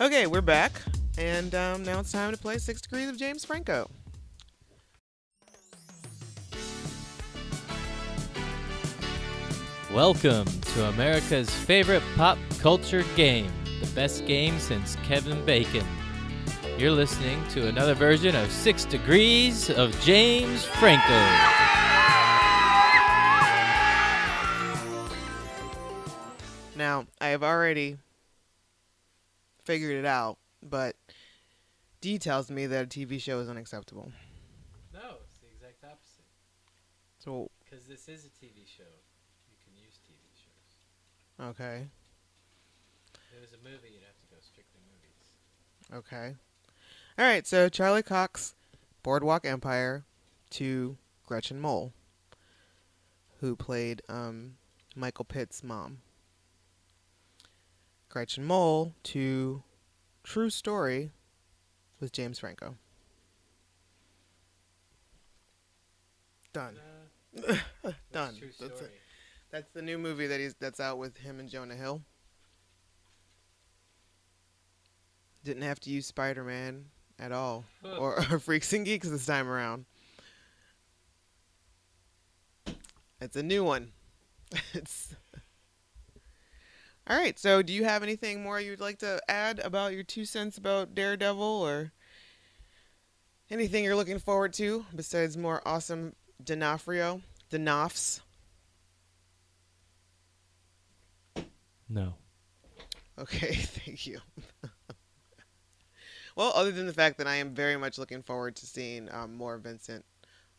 Speaker 1: Okay, we're back, and um, now it's time to play Six Degrees of James Franco.
Speaker 2: Welcome to America's favorite pop culture game, the best game since Kevin Bacon. You're listening to another version of Six Degrees of James Franco.
Speaker 1: Now, I have already figured it out, but D tells me that a TV show is unacceptable.
Speaker 2: No, it's the exact opposite.
Speaker 1: So,
Speaker 2: Because this is a TV show. You can use TV shows.
Speaker 1: Okay,
Speaker 2: If it was a movie, you'd have to go strictly movies.
Speaker 1: okay. All right, so Charlie Cox, Boardwalk Empire, to Gretchen Mol, who played um, Michael Pitt's mom. Gretchen Mol to True Story with James Franco. Done.
Speaker 2: Uh,
Speaker 1: Done. That's it. That's the new movie that he's that's out with him and Jonah Hill. Didn't have to use Spider Man at all,
Speaker 2: Huh.
Speaker 1: or, or Freaks and Geeks this time around. It's a new one. it's all right. So, do you have anything more you'd like to add about your two cents about Daredevil, or anything you're looking forward to besides more awesome D'Onofrio, D'Onofs?
Speaker 2: No.
Speaker 1: Okay, thank you. well, other than the fact that I am very much looking forward to seeing um, more Vincent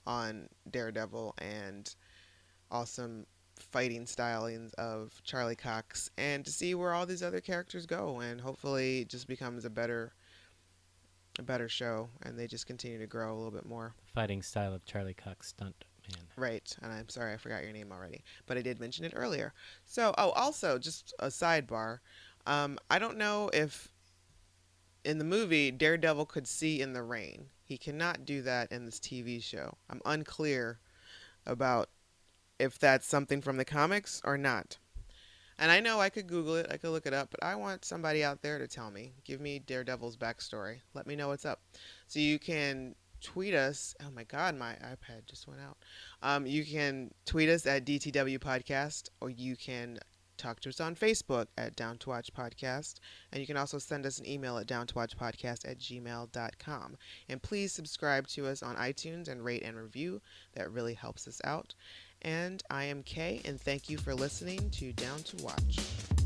Speaker 1: on Daredevil and awesome fighting stylings of Charlie Cox, and to see where all these other characters go, and hopefully it just becomes a better, a better show, and they just continue to grow a little bit more.
Speaker 2: Fighting style of Charlie Cox stunt man.
Speaker 1: Right, and I'm sorry I forgot your name already, but I did mention it earlier. So, oh, also just a sidebar. Um, I don't know if in the movie Daredevil could see in the rain. He cannot do that in this TV show. I'm unclear about if that's something from the comics or not. And I know I could Google it, I could look it up, but I want somebody out there to tell me. Give me Daredevil's backstory. Let me know what's up. So you can tweet us. Oh my God, my iPad just went out. Um, you can tweet us at DTW Podcast, or you can talk to us on Facebook at Down to Watch Podcast. And you can also send us an email at downtowatchpodcast at gmail.com. And please subscribe to us on iTunes and rate and review. That really helps us out. And I am Kay, and thank you for listening to Down to Watch.